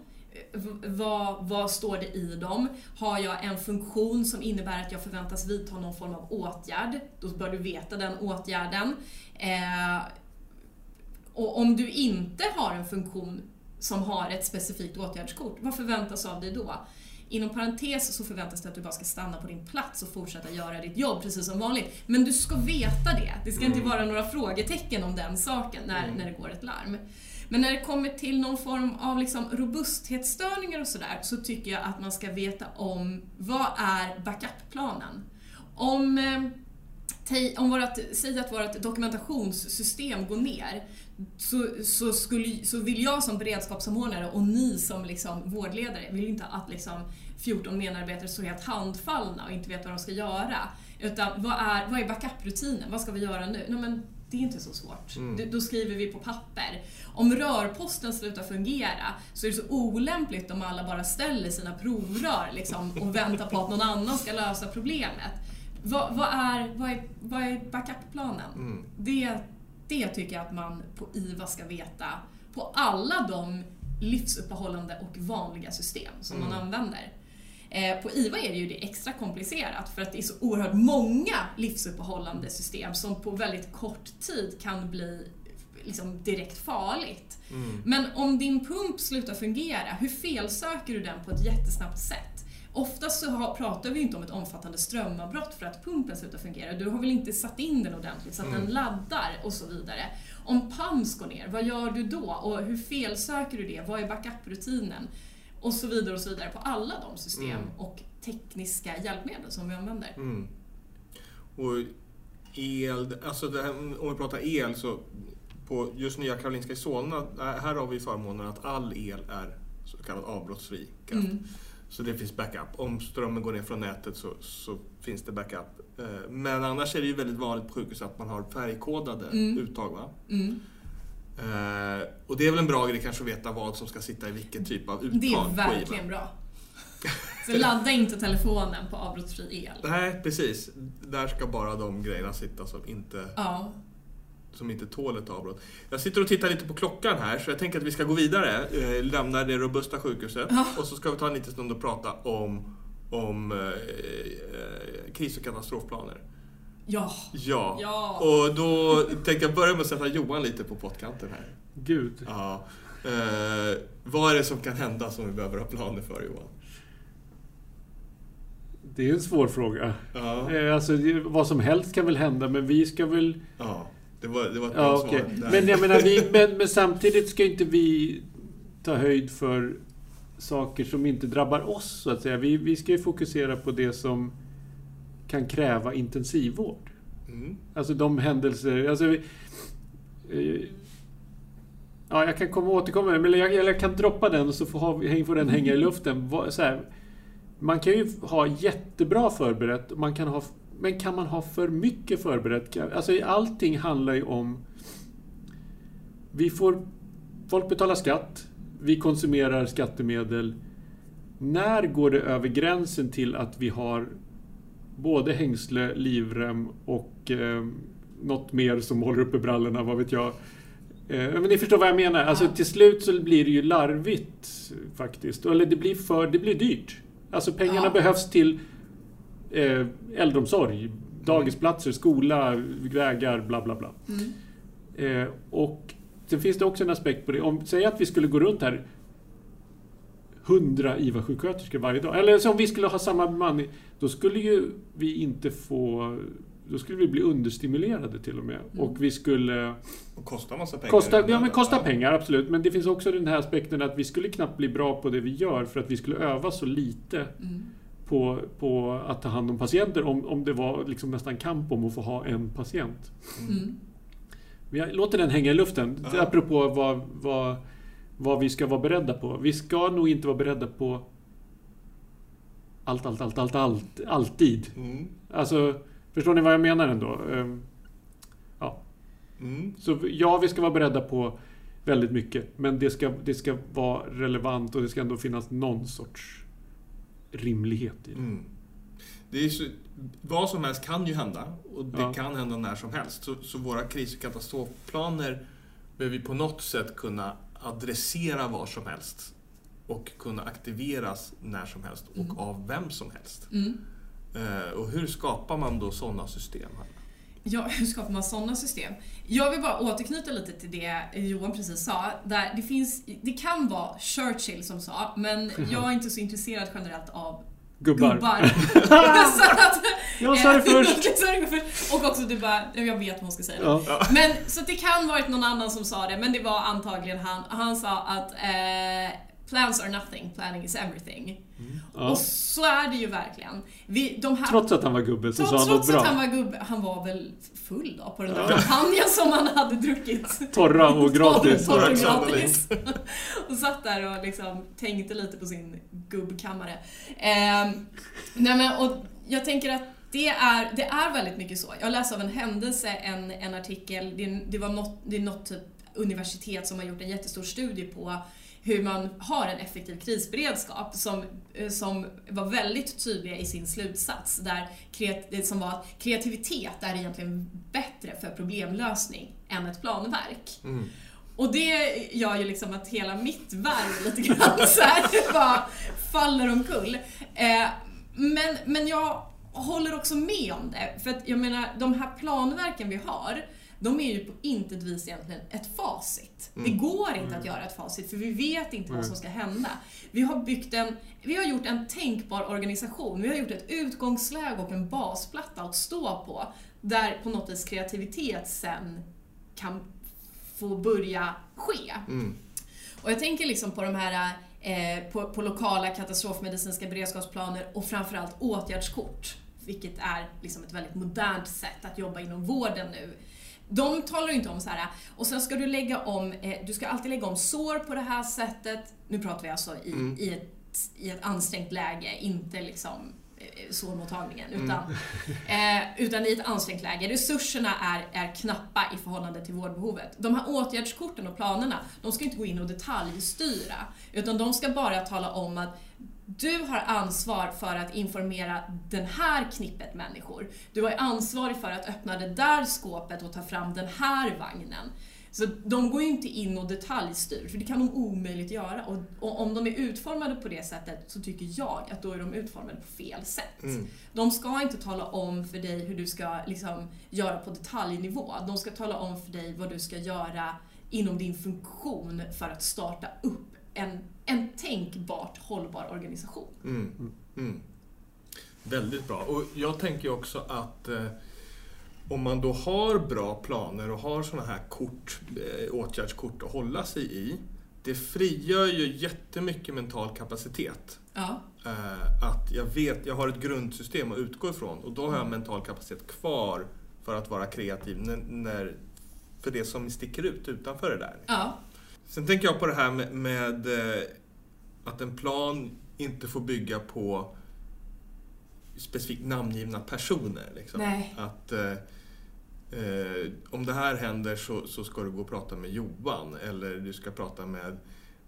V- Vad, vad står det i dem? Har jag en funktion som innebär att jag förväntas vidta någon form av åtgärd? Då bör du veta den åtgärden. Eh, och om du inte har en funktion som har ett specifikt åtgärdskort, vad förväntas av dig då? Inom parentes så förväntas det att du bara ska stanna på din plats och fortsätta göra ditt jobb precis som vanligt. Men du ska veta det. Det ska inte Mm. vara några frågetecken om den saken när, Mm. när det går ett larm. Men när det kommer till någon form av liksom robusthetsstörningar och sådär så tycker jag att man ska veta om vad är backup-planen? Om eh, om vårat, säg att vårt dokumentationssystem går ner så, så, skulle, så vill jag som beredskapssamordnare och ni som liksom vårdledare vill inte att liksom 14 medarbetare står helt handfallna och inte vet vad de ska göra. Utan vad är, vad är backup-rutinen? Vad ska vi göra nu? Nej, men det är inte så svårt. Mm. Då skriver vi på papper. Om rörposten slutar fungera så är det så olämpligt om alla bara ställer sina provrör liksom, och väntar på att någon annan ska lösa problemet. Vad, vad, är, vad, är, vad är backupplanen? Mm. Det, det tycker jag att man på IVA ska veta på alla de livsuppehållande och vanliga system som man Mm. använder. Eh, På IVA är det ju det extra komplicerat för att det är så oerhört många livsuppehållande system som på väldigt kort tid kan bli liksom direkt farligt. Mm. Men om din pump slutar fungera, hur felsöker du den på ett jättesnabbt sätt? Oftast så har, pratar vi inte om ett omfattande strömavbrott för att pumpen slutar fungera. Du har väl inte satt in den ordentligt så att Mm. den laddar och så vidare. Om PAMS går ner, vad gör du då? Och hur felsöker du det? Vad är backup-rutinen? Och så vidare och så vidare på alla de system Mm. och tekniska hjälpmedel som vi använder. Mm. Och el, alltså här, om vi pratar el så på just Nya Karolinska i Solna, äh, här har vi förmånen att all el är så kallad avbrottsfri kraft. Mm. Så det finns backup. Om strömmen går ner från nätet så, så finns det backup. Eh, Men annars är det ju väldigt vanligt på sjukhus att man har färgkodade Mm. uttag. Mm. Eh, Och det är väl en bra grej kanske att veta vad som ska sitta i vilken typ av uttag Det är verkligen bra. Så ladda inte telefonen på avbrottsfri el. Nej, precis. Där ska bara de grejerna sitta som inte Ja, som inte tål ett avbrott. Jag sitter och tittar lite på klockan här så jag tänker att vi ska gå vidare, eh, lämna det robusta sjukhuset Ja. och så ska vi ta en liten stund och prata om, om eh, eh, kris och katastrofplaner. ja, Ja. ja. Och då tänker jag börja med att sätta Johan lite på pottkanten här. Gud. Ja. Eh, vad är det som kan hända som vi behöver ha planer för Johan? Det är en svår fråga. Ja, Eh, Alltså, vad som helst kan väl hända, men vi ska väl... ja. Det, var, det var ett Ja, svar. okej. där. Men jag menar, vi, [LAUGHS] men, men samtidigt ska inte vi ta höjd för saker som inte drabbar oss, så att säga. Vi, vi ska ju fokusera på det som kan kräva intensivvård. Mm. Alltså de händelser... Alltså, vi, eh, ja, jag kan komma och återkomma, men jag, eller jag kan droppa den och så får, får den hänga i luften. Så här, man kan ju ha jättebra förberett, man kan ha, men kan man ha för mycket förberett? Alltså allting handlar ju om... Vi får... Folk betalar skatt, vi konsumerar skattemedel. När går det över gränsen till att vi har både hängsle, livrem och eh, något mer som håller uppe brallorna, vad vet jag. Eh, men ni förstår vad jag menar. Alltså till slut så blir det ju larvigt faktiskt. Eller det blir för, det blir dyrt. Alltså pengarna Ja. behövs till eh, äldreomsorg, dagisplatser, skola, vägar, bla bla bla. Mm. Eh, och sen finns det också en aspekt på det. Om, säg att vi skulle gå runt här 100 IVA-sjuksköterskor varje dag. Eller så om vi skulle ha samma bemanning. Då skulle ju vi inte få... Då skulle vi bli understimulerade till och med. Och vi skulle... Och kostar massa pengar. Kosta, ja, men kosta pengar, absolut. Men det finns också den här aspekten att vi skulle knappt bli bra på det vi gör för att vi skulle öva så lite Mm. På, på att ta hand om patienter om, om det var liksom nästan kamp om att få ha en patient. Mm. Men jag låter den hänga i luften. Ja. Apropå vad, vad, vad vi ska vara beredda på. Vi ska nog inte vara beredda på allt, allt, allt, allt, allt, alltid. Mm. Alltså, förstår ni vad jag menar ändå? Ehm, Mm. Så ja, vi ska vara beredda på väldigt mycket. Men det ska, det ska vara relevant och det ska ändå finnas någon sorts rimlighet i det. Mm. Det är så, vad som helst kan ju hända och det Ja. kan hända när som helst. Så, så våra kris och katastrofplaner behöver vi på något sätt kunna adressera var som helst och kunna aktiveras när som helst och Mm. av vem som helst. Mm. Eh, och hur skapar man då sådana system? Här? Ja, [LAUGHS] hur skapar man sådana system? Jag vill bara återknyta lite till det Johan precis sa. Där det, finns, det kan vara Churchill som sa, men [LAUGHS] jag är inte så intresserad generellt av Gubbar. gubbar. [LAUGHS] så att, Jag sa det först! Och också du bara, jag vet vad hon ska säga. Ja. Men, så det kan varit någon annan som sa det, men det var antagligen han. Han sa att eh, plans are nothing, planning is everything. Ja. Och så är det ju verkligen. Vi, de här, Trots att han var gubbe så Trots, sa han något trots att bra. han var gubbe, han var väl full då på den där champagnen som han hade druckit. Torra och gratis. [LAUGHS] Torra och gratis. [LAUGHS] och satt där och liksom tänkte lite på sin gubbkammare. Ehm, nej men, och jag tänker att Det är, det är väldigt mycket så. Jag läste av en händelse en, en artikel, det, det, var något, det är något typ universitet som har gjort en jättestor studie på hur man har en effektiv krisberedskap som, eh, som var väldigt tydliga i sin slutsats. Där kreat, som var att kreativitet är egentligen bättre för problemlösning än ett planverk. Mm. Och det gör ju liksom att hela mitt värv lite grann så här [LAUGHS] bara faller omkull. Eh, men, men jag håller också med om det. För att jag menar, de här planverken vi har, de är ju på intet vis egentligen ett facit. Det går inte att göra ett facit för vi vet inte vad som ska hända. Vi har byggt en, vi har gjort en tänkbar organisation. Vi har gjort ett utgångsläge och en basplatta att stå på. Där på något vis kreativitet sen kan få börja ske. Mm. Och jag tänker liksom på de här eh, på, på lokala katastrofmedicinska beredskapsplaner och framförallt åtgärdskort. Vilket är liksom ett väldigt modernt sätt att jobba inom vården nu. De talar ju inte om så här, och sen ska du lägga om, eh, du ska alltid lägga om sår på det här sättet. Nu pratar vi alltså i, Mm. i, ett, i ett ansträngt läge, inte liksom eh, sårmottagningen, utan, eh, utan i ett ansträngt läge. Resurserna är, är knappa i förhållande till vårdbehovet. De här åtgärdskorten och planerna, de ska inte gå in och detaljstyra, utan de ska bara tala om att du har ansvar för att informera den här knippet människor. Du är ansvarig för att öppna det där skåpet och ta fram den här vagnen. Så de går ju inte in och detaljstyr, för det kan de omöjligt göra. Och, och om de är utformade på det sättet så tycker jag att då är de utformade på fel sätt. Mm. De ska inte tala om för dig hur du ska liksom, göra på detaljnivå. De ska tala om för dig vad du ska göra inom din funktion för att starta upp en, en tänkbart hållbar organisation. Mm. Mm. Väldigt bra. Och jag tänker också att eh, om man då har bra planer och har sådana här kort, eh, åtgärdskort att hålla sig i. Det frigör ju jättemycket mental kapacitet. Ja. Eh, att jag vet, jag har ett grundsystem att utgå ifrån och då har jag mental kapacitet kvar för att vara kreativ när, när, för det som sticker ut utanför det där. Ja. Sen tänker jag på det här med, med eh, att en plan inte får bygga på specifikt namngivna personer. Liksom. Nej. Att eh, eh, om det här händer så, så ska du gå och prata med Johan eller du ska prata med,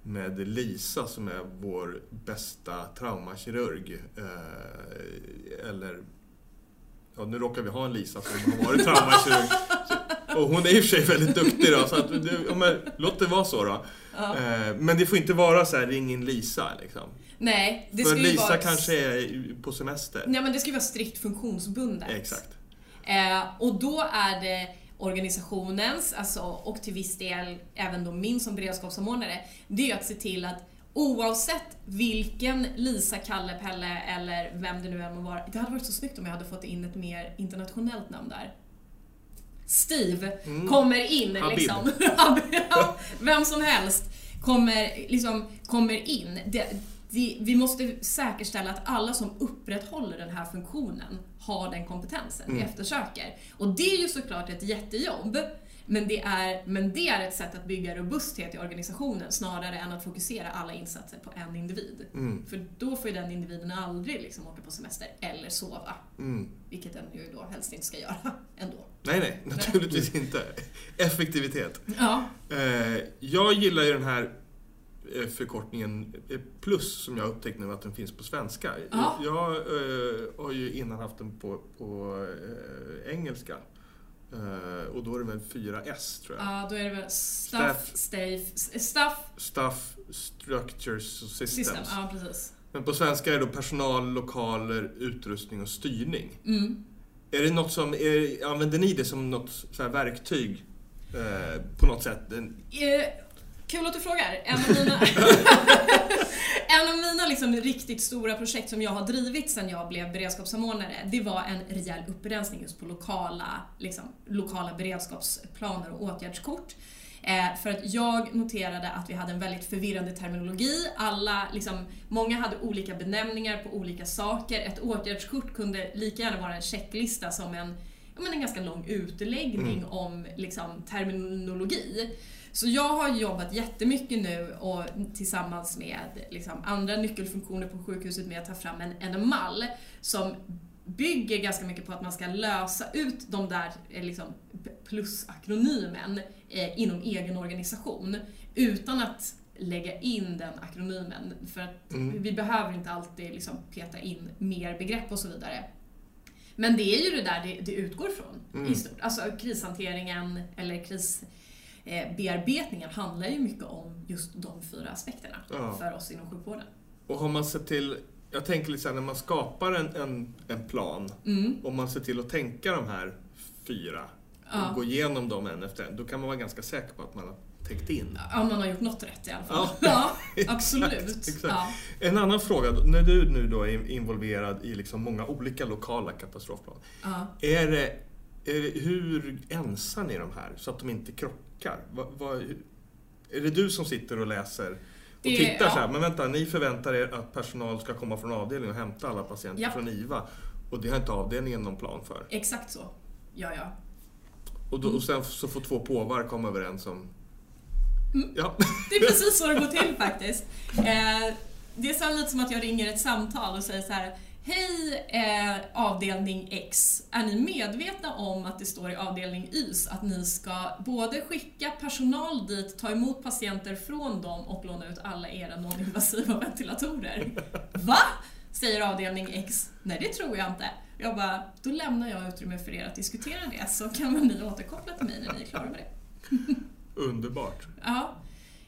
med Lisa som är vår bästa traumakirurg. Eh, eller Ja, nu råkar vi ha en Lisa som har varit traumakirurg. [LAUGHS] Så- Och hon är i och för sig väldigt duktig då, så att, ja, men, låt det vara så då. Ja. Eh, men det får inte vara så här, ring in Lisa liksom. Nej, det För Lisa vara... kanske är på semester. Nej, men det ska ju vara strikt funktionsbundet. Exakt. Eh, och då är det organisationens, alltså, och till viss del även då min som beredskapssamordnare, det är att se till att oavsett vilken Lisa, Kalle, Pelle eller vem det nu än må vara. Det hade varit så snyggt om jag hade fått in ett mer internationellt namn där. Steve Mm. kommer in Habib. liksom. [LAUGHS] Vem som helst kommer, liksom, kommer in. Det, det, vi måste säkerställa att alla som upprätthåller den här funktionen har den kompetensen vi Mm. eftersöker. Och det är ju såklart ett jättejobb. Men det, är, men det är ett sätt att bygga robusthet i organisationen snarare än att fokusera alla insatser på en individ. Mm. För då får ju den individen aldrig liksom åka på semester eller sova. Mm. Vilket den ju då helst inte ska göra [LAUGHS] ändå. Nej, nej, naturligtvis inte. Effektivitet. Ja. Eh, jag gillar ju den här eh, förkortningen eh, plus som jag upptäckt nu att den finns på svenska. Ja. Jag har ju innan haft den på, på engelska. Eh, och då är det väl 4S tror jag. Ja, då är det väl stuff, Staff. stuff Stuff, Structures och Systems. system. Ja, precis. Men på svenska är det då personal, lokaler, utrustning och styrning. Mm. Är det något som, är, använder ni det som något verktyg eh, på något sätt? En, Eh, kul att du frågar. En av mina, [LAUGHS] en av mina liksom riktigt stora projekt som jag har drivit sedan jag blev beredskapssamordnare, det var en rejäl upprensning just på lokala, liksom, lokala beredskapsplaner och åtgärdskort. Eh, för att jag noterade att vi hade en väldigt förvirrande terminologi. Alla, liksom, många hade olika benämningar på olika saker. Ett åtgärdskort kunde lika gärna vara en checklista som en, ja, men en ganska lång utläggning om liksom, terminologi. Så jag har jobbat jättemycket nu och tillsammans med liksom, andra nyckelfunktioner på sjukhuset med att ta fram en, en mall som bygger ganska mycket på att man ska lösa ut de där eh, liksom, plusakronymen eh, inom egen organisation utan att lägga in den akronymen. För att Mm. vi behöver inte alltid liksom peta in mer begrepp och så vidare. Men det är ju det där det, det utgår från Mm. i stort. Alltså krishanteringen eller krisbearbetningen handlar ju mycket om just de fyra aspekterna Ja. för oss inom sjukvården. Och har man sett till, jag tänker lite när man skapar en, en, en plan, Mm. om man ser till att tänka de här fyra Ja. och gå igenom dem en efter en, då kan man vara ganska säker på att man har täckt in. Ja, man har gjort något rätt i alla fall. Ja. Ja, [LAUGHS] absolut. Exakt, exakt. Ja. En annan fråga, när du nu då är involverad i liksom många olika lokala katastrofplaner, är det, hur ensar ni de här så att de inte krockar? Vad, vad, är det du som sitter och läser och Det- tittar så här, ja. men vänta, ni förväntar er att personal ska komma från avdelningen och hämta alla patienter Ja. från IVA och det har inte avdelningen någon plan för. Exakt så. Ja, ja. Och, då, och sen så får två påvar komma överens om... Mm. Ja. [LAUGHS] Det är precis så det går till faktiskt. Eh, det är så lite som att jag ringer ett samtal och säger så här. Hej eh, avdelning X, är ni medvetna om att det står i avdelning Ys att ni ska både skicka personal dit, ta emot patienter från dem och låna ut alla era non-invasiva ventilatorer? [LAUGHS] Va? Säger avdelning X. Nej, det tror jag inte. Jag bara, då lämnar jag utrymme för er att diskutera det så kan väl ni återkoppla till mig när ni är klara med det. [LAUGHS] Underbart. Ja.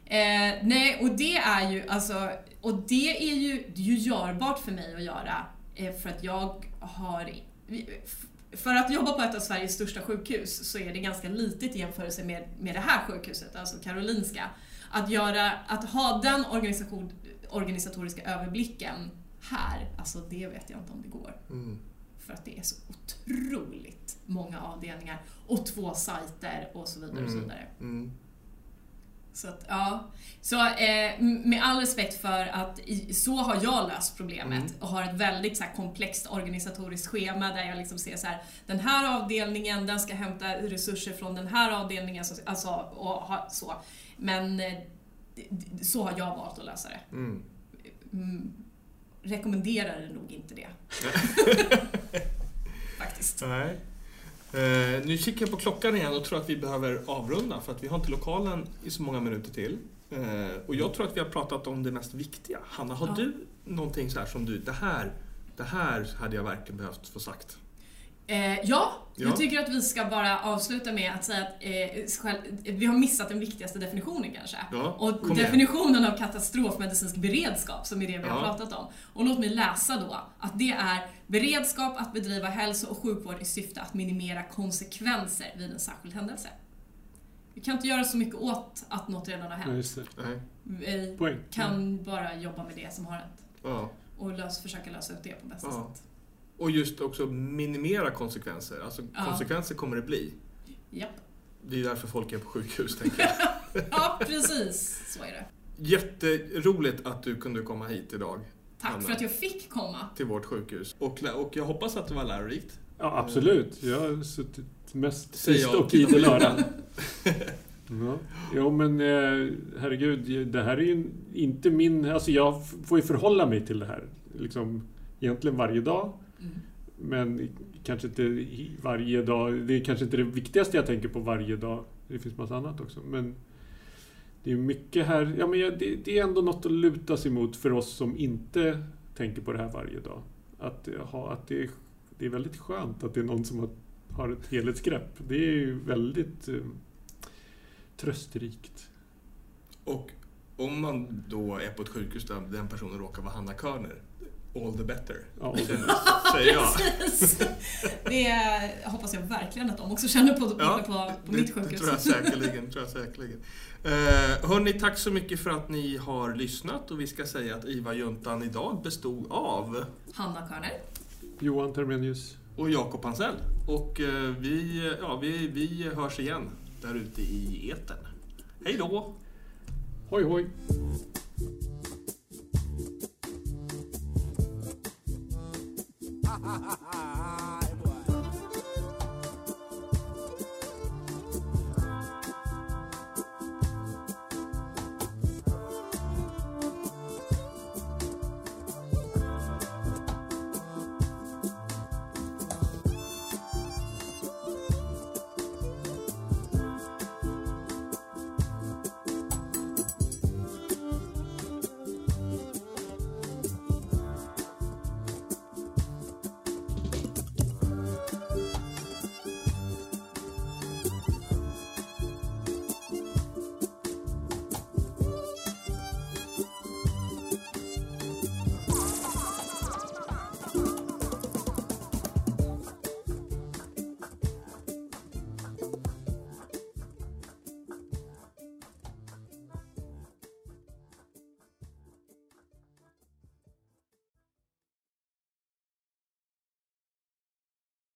Eh, nej, och det är ju alltså, och det är ju, det är ju görbart för mig att göra för att jag har för att jobba på ett av Sveriges största sjukhus så är det ganska litet i jämförelse med, med det här sjukhuset, alltså Karolinska. Att, göra, att ha den organisation, organisatoriska överblicken här, alltså det vet jag inte om det går. Mm. För att det är så otroligt många avdelningar och två sajter och så vidare. Och så Mm. vidare. Mm. Så att, ja. Så eh, med all respekt för att i, så har jag löst problemet Mm. och har ett väldigt så här, komplext organisatoriskt schema där jag liksom ser så här, den här avdelningen den ska hämta resurser från den här avdelningen, så, alltså, och ha, så. Men eh, så har jag valt att lösa det. Mm. Mm, rekommenderar nog inte det. [LAUGHS] Faktiskt. Nej. Eh, nu kikar jag på klockan igen och tror att vi behöver avrunda för att vi har inte lokalen i så många minuter till. Eh, och jag tror att vi har pratat om det mest viktiga. Hanna, har Ja. du någonting så här som du, det här, det här hade jag verkligen behövt få sagt? Eh, ja, Ja. jag tycker att vi ska bara avsluta med att säga att eh, själv, vi har missat den viktigaste definitionen kanske. Ja, Och kom igen. definitionen av katastrofmedicinsk beredskap, som är det vi har Ja. pratat om. Och låt mig läsa då att det är beredskap att bedriva hälso och sjukvård i syfte att minimera konsekvenser vid en särskild händelse. Vi kan inte göra så mycket åt att något redan har Ja, hänt. Nej. Vi Poäng. kan bara jobba med det som har hänt Ja. och lös, försöka lösa ut det på bästa Ja. sätt. Och just också minimera konsekvenser. Alltså Ja. konsekvenser kommer det bli. Japp. Det är därför folk är på sjukhus, tänker jag. [LAUGHS] Ja, precis. Så är det. Jätteroligt att du kunde komma hit idag Tack Anna. för att jag fick komma. till vårt sjukhus. Och, och jag hoppas att det var lärorikt. Ja, absolut. Jag har suttit mest tyst jag. och idel öra. [LAUGHS] Ja. Jo, men eh, herregud, det här är ju inte min... Alltså jag får ju förhålla mig till det här. Liksom, egentligen varje dag. Mm. Men kanske inte varje dag. Det är kanske inte det viktigaste jag tänker på varje dag. Det finns massa annat också. Men det är mycket här. Ja, men det, det är ändå något att luta sig mot för oss som inte tänker på det här varje dag. Att, ha, att det, är, det är väldigt skönt att det är någon som har, har ett helhetsgrepp. Det är ju väldigt eh, trösterikt. Och om man då är på ett sjukhus där den personen råkar vara Hanna Körner, all the better. Ja, Säger jag. Precis. Det hoppas jag verkligen att de också känner på, Ja, på, på det, mitt det sjukhus. tror jag säkerligen. Tror jag säkerligen. Eh, hörni, tack så mycket för att ni har lyssnat och vi ska säga att IVA-juntan idag bestod av Hanna Körner. Johan Termenius. och Jakob Hansell. Och eh, vi, ja, vi, vi hörs igen där ute i etern. Hej då! Hoj hoj! ha ha ha